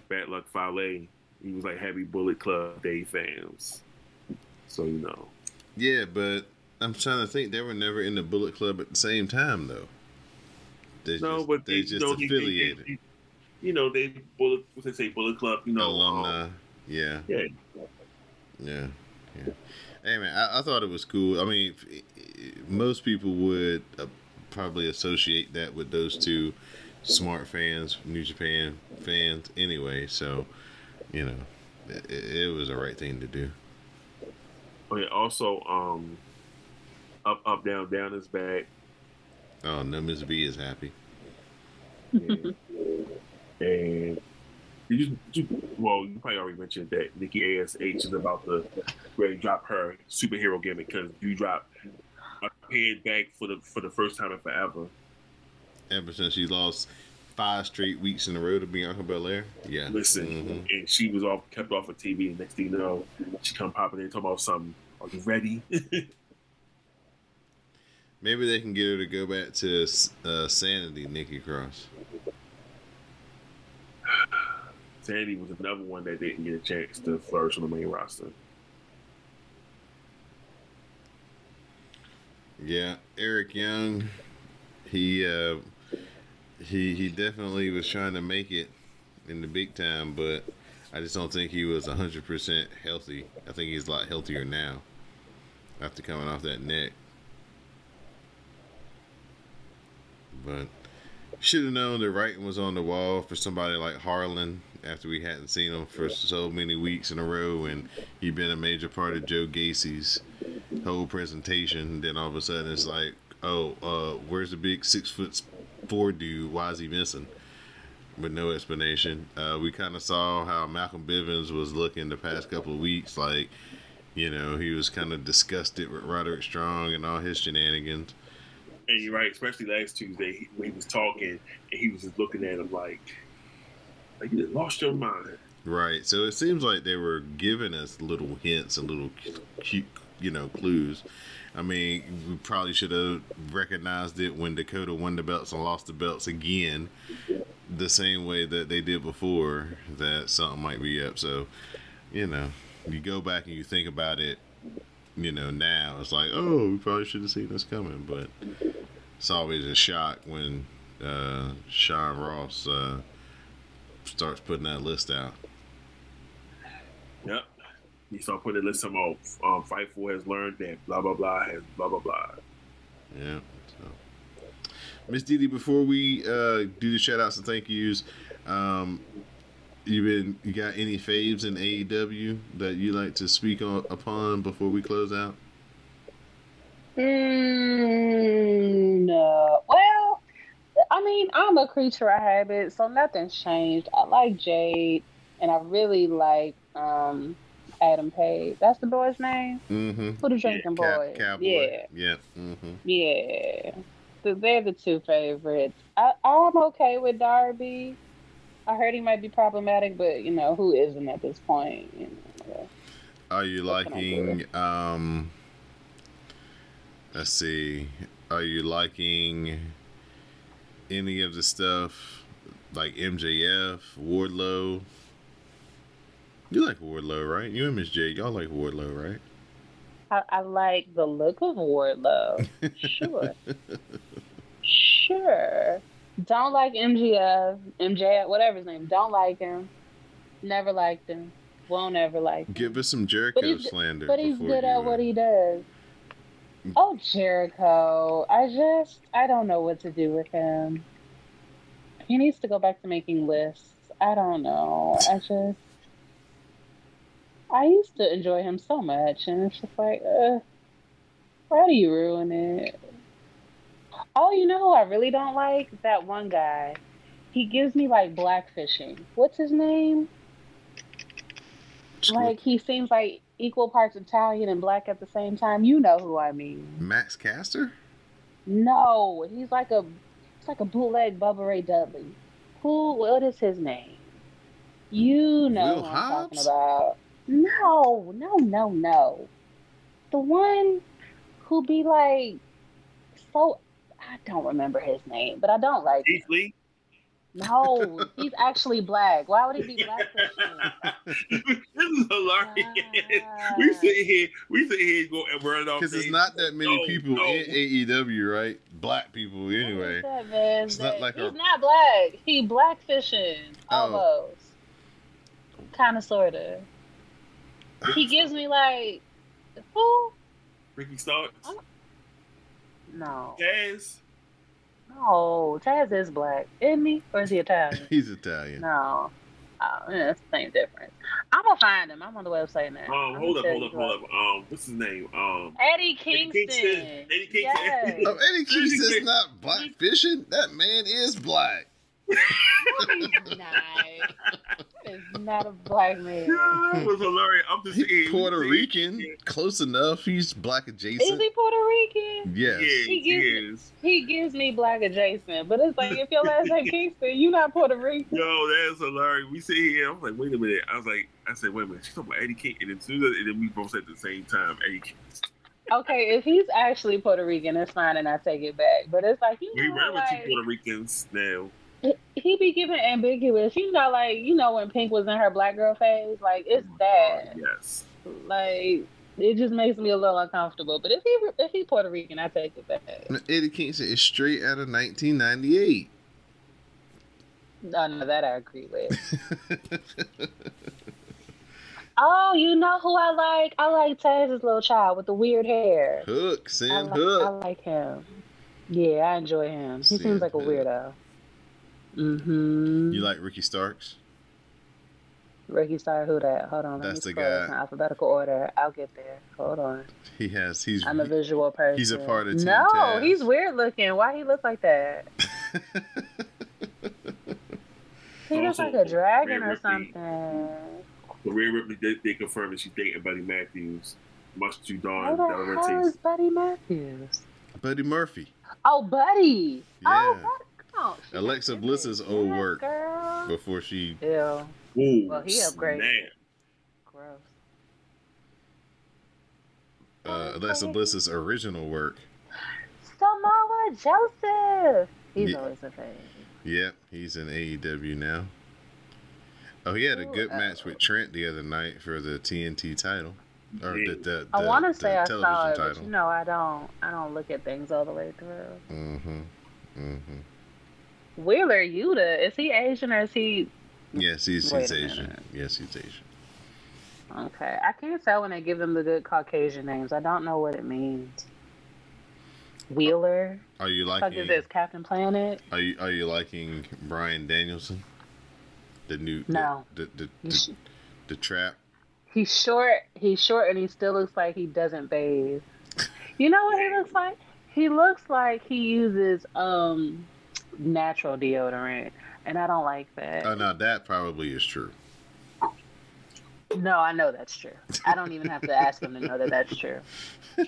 Bad Luck Fale, he was like Happy Bullet Club Day fans. So you know, Yeah, but I'm trying to think. They were never in the Bullet Club at the same time though. They no, just, but they they, just know, they- affiliated. they- you know, they bullet. What they say, Bullet Club. You know, alumni. um, yeah, yeah, yeah, yeah. Hey man, I, I thought it was cool. I mean, f- most people would uh, probably associate that with those two smart fans, New Japan fans, anyway. So, you know, it, it was the right thing to do. Oh, yeah. Also, um, up, up, down, down is back. Oh, no, Miss B is happy. and, and you, you, well, you probably already mentioned that Nikki Ash is about to ready drop her superhero gimmick because you drop a head back for the for the first time in forever. Ever since she lost five straight weeks in a row to Bianca Belair. Yeah. Listen, Mhm. and she was off kept off of TV. And next thing you know, she come popping in talking about something. Are you ready? Maybe they can get her to go back to uh, Sanity, Nikki Cross. Sandy was another one that didn't get a chance to flourish on the main roster. Yeah, Eric Young, he uh, he he definitely was trying to make it in the big time, but I just don't think he was hundred percent healthy. I think he's a lot healthier now after coming off that neck. But should have known the writing was on the wall for somebody like Harland after we hadn't seen him for so many weeks in a row, and he'd been a major part of Joe Gacy's whole presentation. Then all of a sudden, it's like, oh, uh, where's the big six foot four dude? Why is he missing? With no explanation. Uh, we kind of saw how Malcolm Bivens was looking the past couple of weeks, like, you know, he was kind of disgusted with Roderick Strong and all his shenanigans. And you're right, especially last Tuesday when he was talking and he was just looking at him like, like you lost your mind. Right. So it seems like they were giving us little hints and little cute, you know, clues. I mean, we probably should have recognized it when Dakota won the belts and lost the belts again, the same way that they did before. That something might be up. So, you know, you go back and you think about it. You know, now it's like, oh, we probably should have seen this coming, but it's always a shock when uh, Sean Ross uh, starts putting that list out. Yep. He start putting a list of um, um, Fightful has learned that blah blah blah has blah blah blah. Yeah. So. Miss Dee Dee, before we uh, do the shout outs and thank yous, um, you been you got any faves in AEW that you like to speak on, upon before we close out? Mm, no. Well, I mean, I'm a creature of habit, so nothing's changed. I like Jade, and I really like um, Adam Page. That's the boy's name. Mm-hmm. Who the drinking Cow- boy? Cowboy. Yeah, Yeah. Mm-hmm. yeah. So they're the two favorites. I, I'm okay with Darby. I heard he might be problematic, but you know who isn't at this point. You know. Are you What can I do? liking um let's see. Are you liking any of the stuff like MJF, Wardlow? You like Wardlow, right? You and Miss J, y'all like Wardlow, right? I, I like the look of Wardlow. Sure. sure. Don't like MGF, MJF, whatever his name. Don't like him. Never liked him. Won't ever like him. Give us some Jericho he's- slander. But he's good at uh, what he does. Oh, Jericho. I just, I don't know what to do with him. He needs to go back to making lists. I don't know. I just, I used to enjoy him so much, and it's just like, uh, why do you ruin it? Oh, you know who I really don't like? That one guy. He gives me like blackfishing. What's his name? Like he seems like equal parts Italian and black at the same time. You know who I mean? Max Caster? No, he's like a, it's like a bootleg Bubba Ray Dudley. Who? What is his name? You know Will who I'm talking about? No, no, no, no. The one who be like so. I don't remember his name, but I don't like him. Lee. No, he's actually black. Why would he be black? this is hilarious. Ah. we sit here, we sit here go and run off. Because it's not that many No, people no. in AEW, right? Black people, anyway. That man, It's not that- like he's a- not black. He black fishing Oh. almost, kind of, sorta. He gives me like who? Ricky Starks, I'm- No, Jazz. No. Taz is black, isn't he? Or is he Italian? He's Italian. no. Oh, yeah, it's the same difference. I'm gonna find him. I'm on the website now. Um, I'm hold up, hold up, hold up. Um, what's his name? Um, Eddie Kingston. Kingston. Eddie Kingston. Yes. Oh, Eddie Kingston's not black fishing. That man is black. No, he's not. He's not a black man. Yeah, that was hilarious. I'm just saying. He's Puerto we- Rican, close enough. He's black adjacent. Is adjacent. he Puerto Rican? Yes. Yeah, He he gives- is. He gives me black adjacent, but it's like if your last name Kingston, you not Puerto Rican. Yo, that's hilarious. We sit here. I'm like, wait a minute. I was like, I said, wait a minute. She's talking about Eddie King, and then, soon as, and then we both said at the same time, Eddie King. Okay, if he's actually Puerto Rican, it's fine, and I take it back. But it's like you We know, ran with two Puerto Ricans now. He be giving ambiguous. You know, like you know when Pink was in her black girl phase, like it's Oh that. Yes. Like it just makes me a little uncomfortable. But if he if he Puerto Rican, I take it back. Eddie Kingston is straight out of 1998. No, no, that I agree with. Oh, you know who I like? I like Taz's little child with the weird hair. Hook, I Sam like, I like him. Yeah, I enjoy him. He Sam seems like a Hook. weirdo. Mm-hmm. You like Ricky Starks? Ricky Star, who that? Hold on, let That's me the scroll guy. in alphabetical order. I'll get there. Hold on. He has. He's. I'm a visual person. he's a part of Team No, Taz. he's weird looking. Why he look like that? He looks like a dragon Rhea or Ripley. something. But Rhea Ripley, they, they confirmed that she's dating Buddy Matthews. Much to Who Don the hell Delarente's. is Buddy Matthews? Buddy Murphy. Oh, Buddy. Oh, Yeah. Buddy. Oh, she Alexa got Bliss's old Yeah, work Girl. before she. Ew. Ooh, Well, he upgraded. snap. Gross. Uh, Alexa Bliss's original work. Samoa Joseph. He's Yeah. always a thing. Yep, he's in AEW now. Oh, he had a Ooh, good uh, match with Trent the other night for the TNT title, or the the, I want to say I saw it, but you know, I don't. I don't look at things all the way through. Mm-hmm. Mm-hmm. Wheeler Yuta, is he Asian or is he Yes, he's, he's Asian. Yes, he's Asian. okay? I can't tell when they give them the good Caucasian names. I don't know what it means. Wheeler. Are you Fuck liking? is this Captain Planet? Are you are you liking Bryan Danielson? The new the- No. the the, the, sh- the trap. He's short. He's short, and he still looks like he doesn't bathe. You know what he looks like? He looks like he uses um natural deodorant, and I don't like that. Oh no, that probably is true. No, I know that's true. I don't even have to ask him to know that that's true.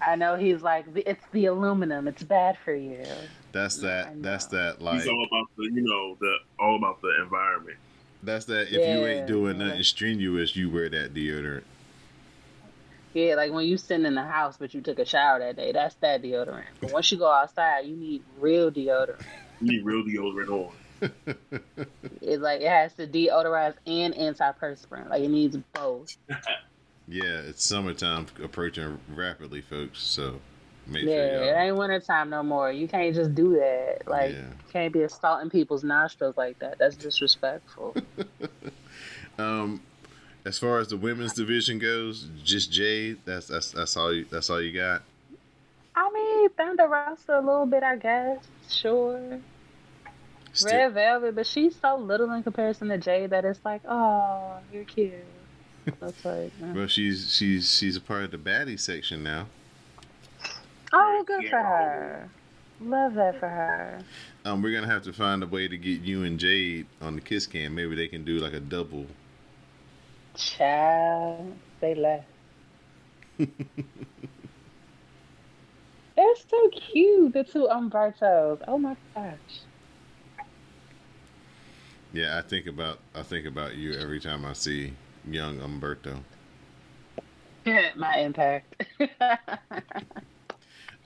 I know he's like it's the aluminum. It's bad for you. That's I that. That's that. Like He's all about the, you know, the all about the environment. that's that. If you ain't doing nothing strenuous, you wear that deodorant. Yeah, like when you sitting in the house but you took a shower that day, that's that deodorant. But once you go outside, you need real deodorant. You need real deodorant on. It like it has to deodorize and antiperspirant. Like it needs both. Yeah, it's summertime approaching rapidly, folks. So make yeah, sure it y'all. ain't winter time no more. You can't just do that. Like Yeah. you can't be assaulting people's nostrils like that. That's disrespectful. Um, as far as the women's division goes, just Jade. That's that's that's all. You, that's all you got. I mean, Thunder Rosa a little bit, I guess. Sure. Still- Red Velvet, but she's so little in comparison to Jade that it's like, oh, you're cute. That's like, uh, Well, she's she's she's a part of the baddie section now. oh, good for her. Love that for her. Um, we're gonna have to find a way to get you and Jade on the kiss cam. Maybe they can do like a double. Child, say less. They're so cute, the two Umbertos. Oh my gosh. Yeah, I think about I think about you every time I see young Umberto. my impact.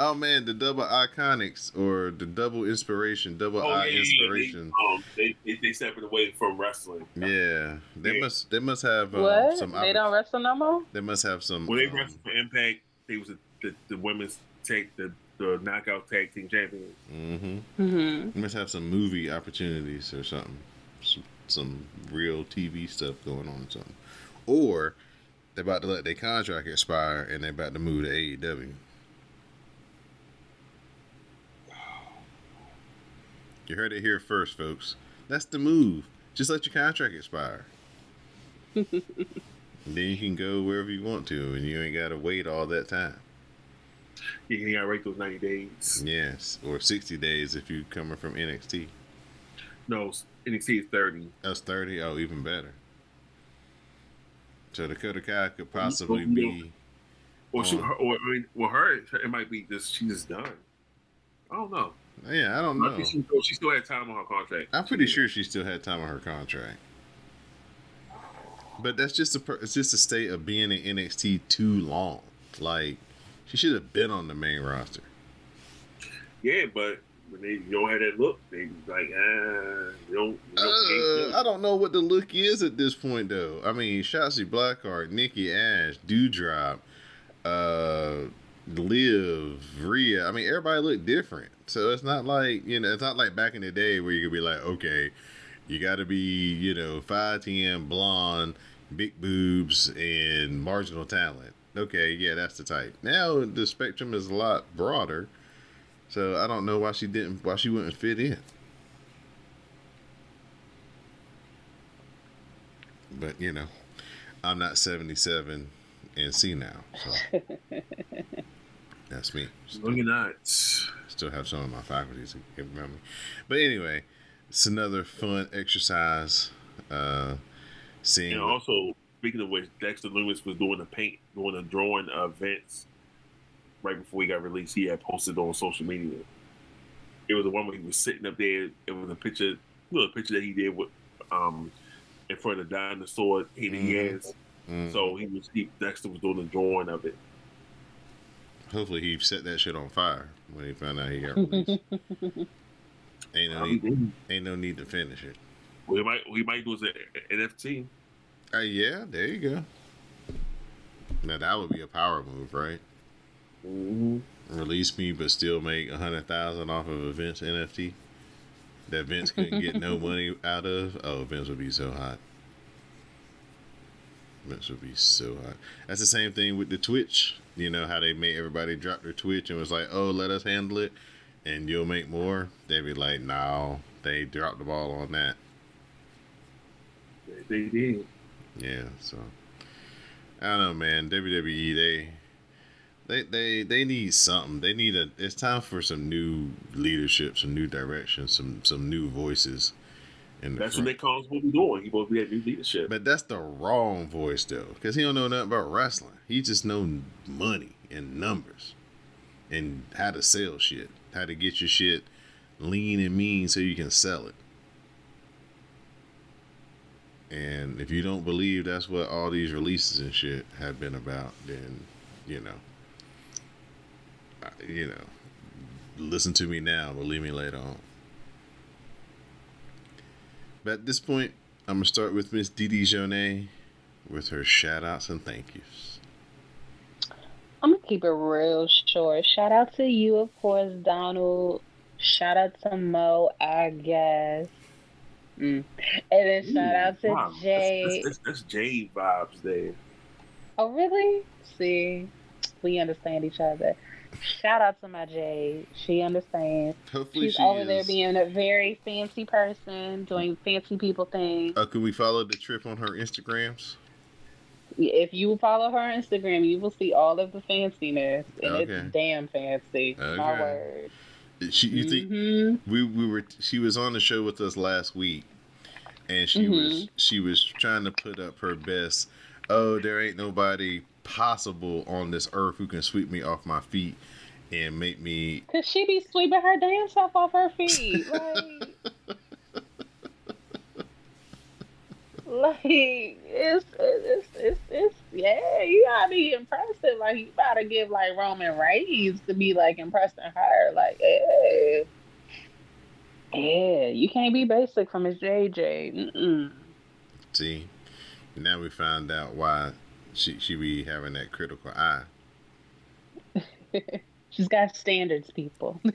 Oh man, the double iconics or the double inspiration, double Oh, eye yeah, yeah, inspiration. Yeah, they, um, they, they, they separate away from wrestling. Yeah, they Yeah. must they must have um, what? some. They don't wrestle no more? They must have some. When they um, wrestled for Impact, they was the, the, the women's take the the knockout tag team champions. mhm. Mm-hmm. They must have some movie opportunities or something. Some, some real TV stuff going on or something. Or they're about to let their contract expire and they're about to move to AEW. You heard it here first, folks. That's the move. Just let your contract expire. then you can go wherever you want to and you ain't got to wait all that time. You can gotta rate those ninety days. Yes. Or 60 days if you're coming from NXT. No, NXT is thirty. Oh, That's 30. Oh, even better. So Dakota Kai could mm-hmm. possibly be. Or she, or I mean, well, her it might be just she's just done. I don't know. Yeah, I don't I know. think she, she still had time on her contract. I'm pretty sure she still had time on her contract. But that's just a it's just a state of being in NXT too long. Like she should have been on the main roster. Yeah, but when they don't have that look, they like, ah, you don't. You don't Uh, I don't know what the look is at this point though. I mean, Shotzi Blackheart, Nikki Ash, Doudrop, uh, Liv, Rhea. I mean, everybody looked different. So it's not like you know, it's not like back in the day where you could be like, okay, you got to be you know five ten, blonde, big boobs, and marginal talent. Okay, yeah, that's the type. Now the spectrum is a lot broader. So I don't know why she didn't, why she wouldn't fit in. But you know, I'm not 77 and see now, so that's me. You're not. Still have some of my faculties can remember. But anyway, it's another fun exercise. Uh, seeing And also, speaking of which, Dexter Lumis was doing a paint, doing a drawing of Vince right before he got released. He had posted on social media. It was the one where he was sitting up there. It was a picture, little picture that he did with, um, in front of the dinosaur he, he Mhm. has. Mm, So he was, he, Dexter was doing a drawing of it. Hopefully he set that shit on fire when he found out he got released. ain't no need, ain't no need to finish it. we might, we might do it an NFT. Uh, yeah, there you go. Now that would be a power move, right? hmm Release me, but still make a hundred thousand off of a Vince NFT that Vince couldn't get no money out of. Oh, Vince would be so hot. Vince would be so hot. That's the same thing with the Twitch. You know how they made everybody drop their Twitch and was like, "Oh, let us handle it, and you'll make more." They'd be like, "No, they dropped the ball on that." They did. Yeah, so I don't know, man. WWE they they they they need something. They need a. It's time for some new leadership, some new direction, some some new voices. In the That's what. Nick Collins supposed be doing. He supposed to be at new leadership. But that's the wrong voice though, because he don't know nothing about wrestling. He just know money and numbers, and how to sell shit, how to get your shit lean and mean so you can sell it. And if you don't believe that's what all these releases and shit have been about, then you know, you know, listen to me now, believe me later on. But at this point, I'm gonna start with Miss Dee Dee Jonee with her shout outs and thank yous. I'm gonna keep it real short. Shout out to you, of course, Donald. Shout out to Mo, I guess. Mm. And then shout out to Wow, Jay. That's, that's, that's Jay vibes there. Oh, really? See, we understand each other. Shout out to my Jay. She understands. Hopefully, She's she over is. there being a very fancy person, doing fancy people things. Uh, can we follow the trip on her Instagrams? If you follow her Instagram, you will see all of the fanciness, and Okay. it's damn fancy. My word. She, you think Mhm. we we were? She was on the show with us last week, and she was she was trying to put up her best. Oh, there ain't nobody possible on this earth who can sweep me off my feet and make me Cause she be sweeping her damn self off her feet. Like, like it's, it's it's it's yeah, you gotta be impressive. Like you gotta give like Roman Reigns to be like impressing her. Like, yeah. Yeah, you can't be basic from his JJ. Mm-mm. see. Now we found out why she she be having that critical eye. She's got standards, people.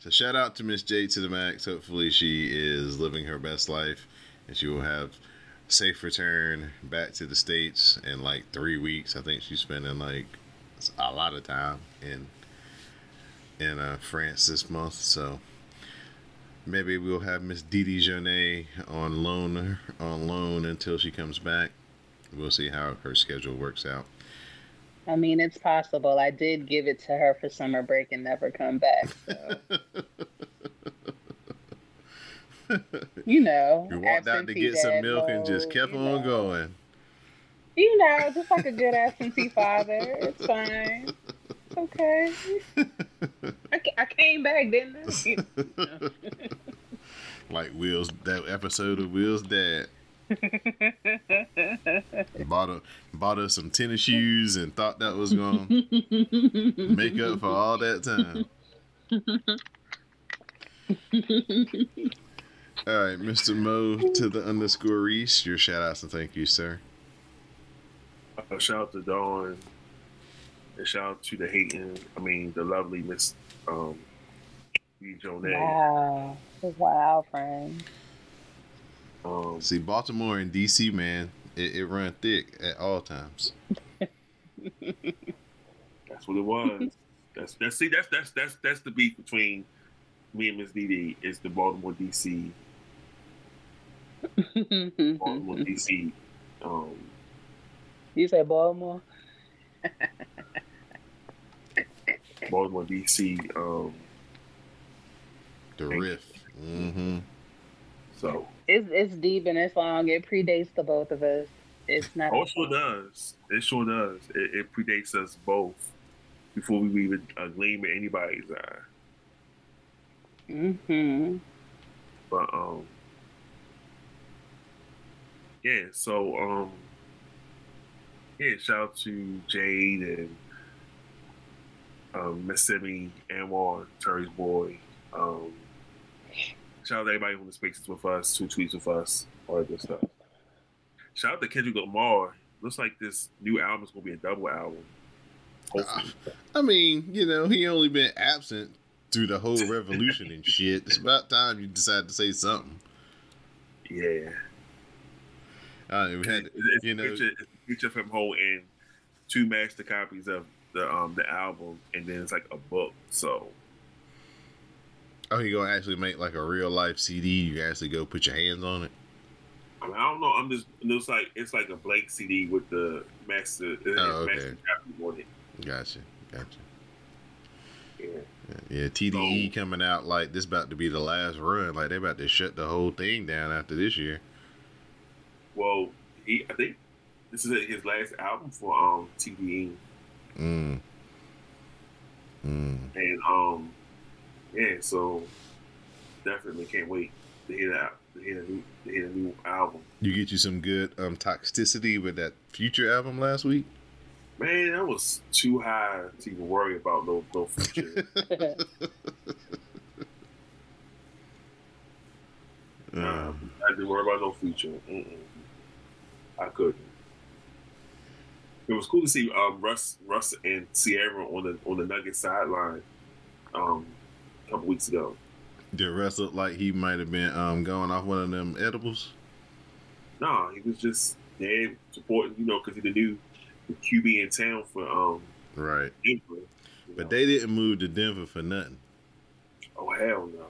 So shout out to Miss J to the max. Hopefully she is living her best life and she will have safe return back to the states in like three weeks. I think she's spending like a lot of time in in uh, France this month. So maybe we'll have Miss Dee Dee Jonee on loan on loan until she comes back. We'll see how her schedule works out. I mean, it's possible. I did give it to her for summer break and never come back. So. you know, You walked out to get some milk and just kept on know. going. You know, just like a good absentee father. It's fine. It's okay. I, I came back, didn't I? like Will's that episode of Will's dad. Bought her, bought her some tennis shoes and thought that was gonna make up for all that time. All right, Mr. Mo to the underscore Rease, your shout outs and thank you, sir. Uh, shout out to Don. And shout out to the hating, I mean, the lovely Miss um, B. Jonee. wow. Wow, friend. Um, See, Baltimore and DC, man, it, it run thick at all times. that's what it was. that's that's see that's that's that's that's the beef between me and Miss Dee Dee is the Baltimore DC Baltimore DC um you say Baltimore? Baltimore DC um The riff. Mm-hmm. so It's it's deep and it's long. It predates the both of us. It's not. oh it sure does it sure does it, it predates us both before we even uh, gleam in anybody's eye Mm-hmm. But um yeah, so um yeah, shout out to Jade and um Miss Simi, Anwar, Terry's boy. Um shout out to everybody who the spaces with us, who tweets with us, all that good stuff. Shout out to Kendrick Lamar. Looks like this new album is gonna be a double album. Hopefully. I mean, you know, he only been absent through the whole revolution and shit. It's about time you decide to say something. yeah. Uh, we had, It's, it's you know, picture, it's a picture from holding two master copies of the um the album, and then it's like a book. So oh, you gonna actually make like a real life CD? You actually go put your hands on it. I, mean, I don't know. I'm just it looks like it's like a blank CD with the master, it Oh, okay. master copy on it. Gotcha, gotcha. Yeah. Yeah, TDE coming out like this about to be the last run. Like they about to shut the whole thing down after this year. Well, he I think this is his last album for um TDE, Mm. Mm. and um yeah, so definitely can't wait to hear that to hear a new to hear a new album. You get you some good um toxicity with that future album last week. Man, that was too high to even worry about no no future. Um, I didn't worry about no future. Mm-mm. I couldn't. It was cool to see um, Russ, Russ and Ciara on the on the Nuggets sideline um, a couple weeks ago. did Russ look like he might have been um going off one of them edibles? No, he was just there supporting, you know, because he's the new QB in town for um, Right. Denver. But know. they didn't move to Denver for nothing. oh hell no.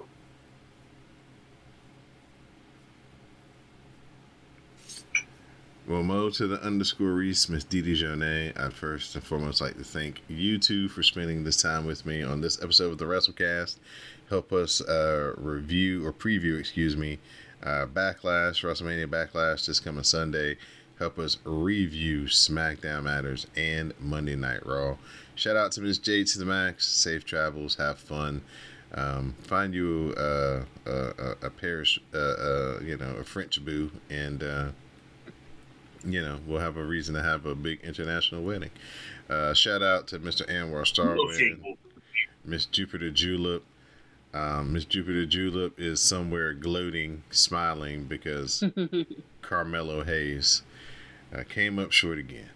Well, Mo to the underscore Rease, Miss Dee Dee Jonee. I'd first and foremost like to thank you two for spending this time with me on this episode of the WrassleCast. Help us uh, review or preview, excuse me, uh, Backlash, WrestleMania Backlash this coming Sunday. Help us review SmackDown Matters and Monday Night Raw. Shout out to Miss J to the Max. Safe travels. Have fun. Um, find you uh, a, a, a parish, uh, uh, you know, a French boo, and uh, you know, we'll have a reason to have a big international wedding. Uh, shout out to Mr. Anwar Starwind, Miss Jupiter Julep. Um, Miss Jupiter Julep is somewhere gloating, smiling because Carmelo Hayes uh, came up short again.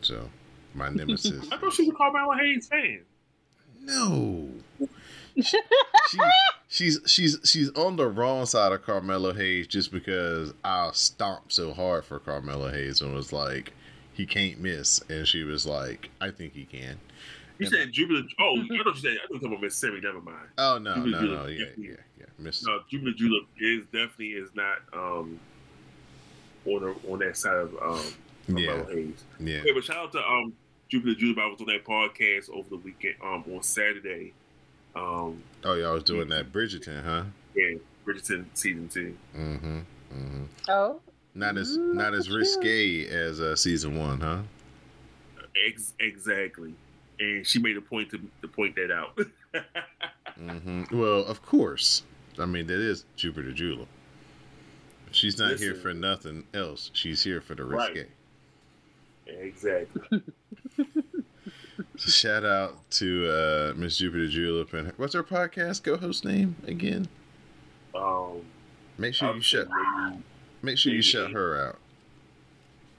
So, my nemesis. I thought she was a Carmelo Hayes fan. no. She, she's she's she's on the wrong side of Carmelo Hayes just because I stomped so hard for Carmelo Hayes and was like he can't miss, and she was like I think he can. You Yeah. said Jupiter. Oh, I you said I were talking about Mississippi. Never mind. Oh no no Jupiter no yeah yeah. yeah miss No, Jupiter Julep is definitely is not um on the, on that side of um yeah Carmelo Hayes. yeah Yeah, but shout out to um Jupiter Julep. I was on that podcast over the weekend um on Saturday. Um oh y'all was doing that Bridgerton huh yeah, Bridgerton season two. mm-hmm mm-hmm oh, not as Mm, not as look at risque as uh, season one huh Ex- exactly. And she made a point to, to point that out. Mm hmm Well, of course. I mean, that is Jupiter Julep. She's not here for nothing else. She's here for the Right. risque. exactly. Shout out to uh, Miss Jupiter Julep and her, what's her podcast co-host name again? Um, Make sure I you shut. Lady, Make sure you shut A. her out.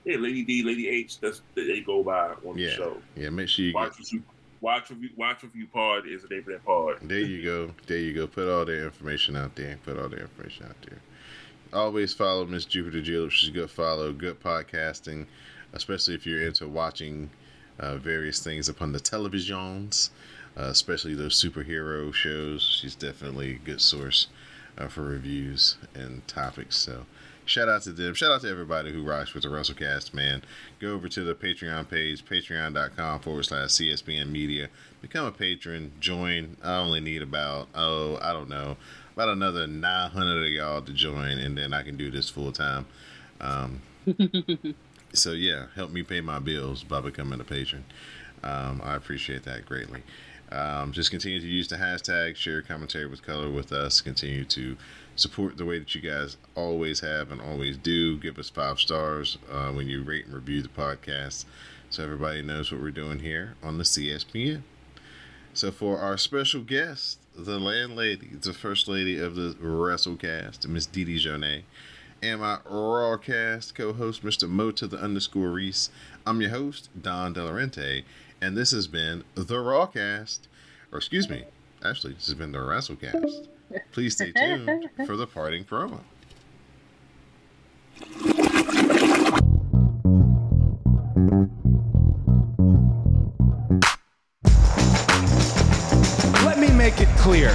yeah, Lady D, Lady H. That's they go by on Yeah. the show. Yeah, make sure you get. Watch review, watch review, watch review pod is the name of that pod. There you go. There you go. Put all the information out there. Put all the information out there. Always follow Miss Jupiter Julep. She's a good follow. Good podcasting, especially if you're into watching uh, various things upon the televisions, uh, especially those superhero shows. She's definitely a good source uh, for reviews and topics. So. Shout out to them. Shout out to everybody who rocks with the WrassleCast, man. Go over to the Patreon page, patreon.com forward slash CSBN Media. Become a patron. Join. I only need about, oh, I don't know, about another 900 of y'all to join, and then I can do this full time. Um, so, yeah, help me pay my bills by becoming a patron. Um, I appreciate that greatly. Um, just continue to use the hashtag, share commentary with color with us. Continue to support the way that you guys always have and always do. Give us five stars uh, when you rate and review the podcast so everybody knows what we're doing here on the CSPN. So, for our special guest, the landlady, the first lady of the WrassleCast, Miss Dee Dee Jonee, and my Rawcast co host, Mr. Mo to the underscore Rease, I'm your host, Don Delarente, And this has been the Rawcast. Or excuse me, actually, this has been the WrassleCast. Please stay tuned for the parting promo. Let me make it clear.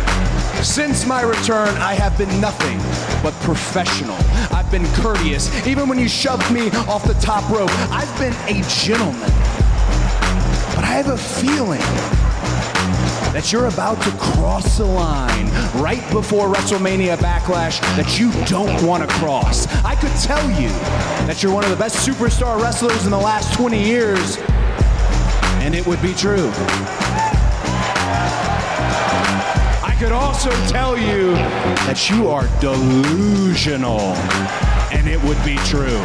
Since my return, I have been nothing but professional. I've been courteous. Even when you shoved me off the top rope, I've been a gentleman. But I have a feeling that you're about to cross the line right before WrestleMania Backlash that you don't want to cross. I could tell you that you're one of the best superstar wrestlers in the last 20 years, and it would be true. I could also tell you that you are delusional, and it would be true.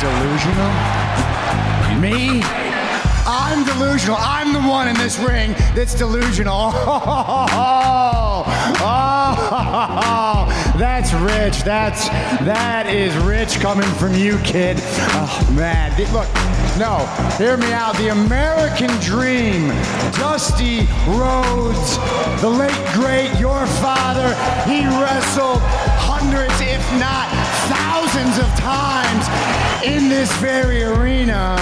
Delusional? Me? I'm delusional. I'm the one in this ring that's delusional. Oh, oh, that's rich. That's that is rich coming from you, kid. Oh man, look, no, hear me out. The American dream, Dusty Rhodes, the late great, your father. He wrestled hundreds, if not thousands, of times in this very arena.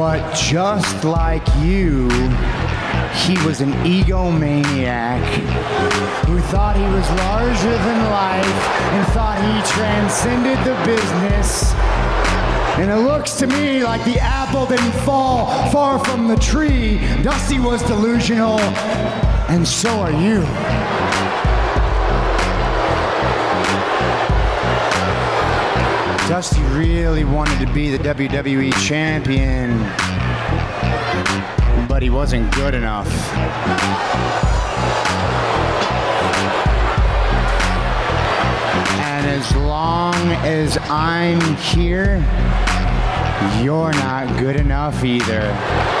But just like you, he was an egomaniac who thought he was larger than life and thought he transcended the business. And it looks to me like the apple didn't fall far from the tree. Dusty was delusional, and so are you. Dusty really wanted to be the WWE champion, but he wasn't good enough. And as long as I'm here, you're not good enough either.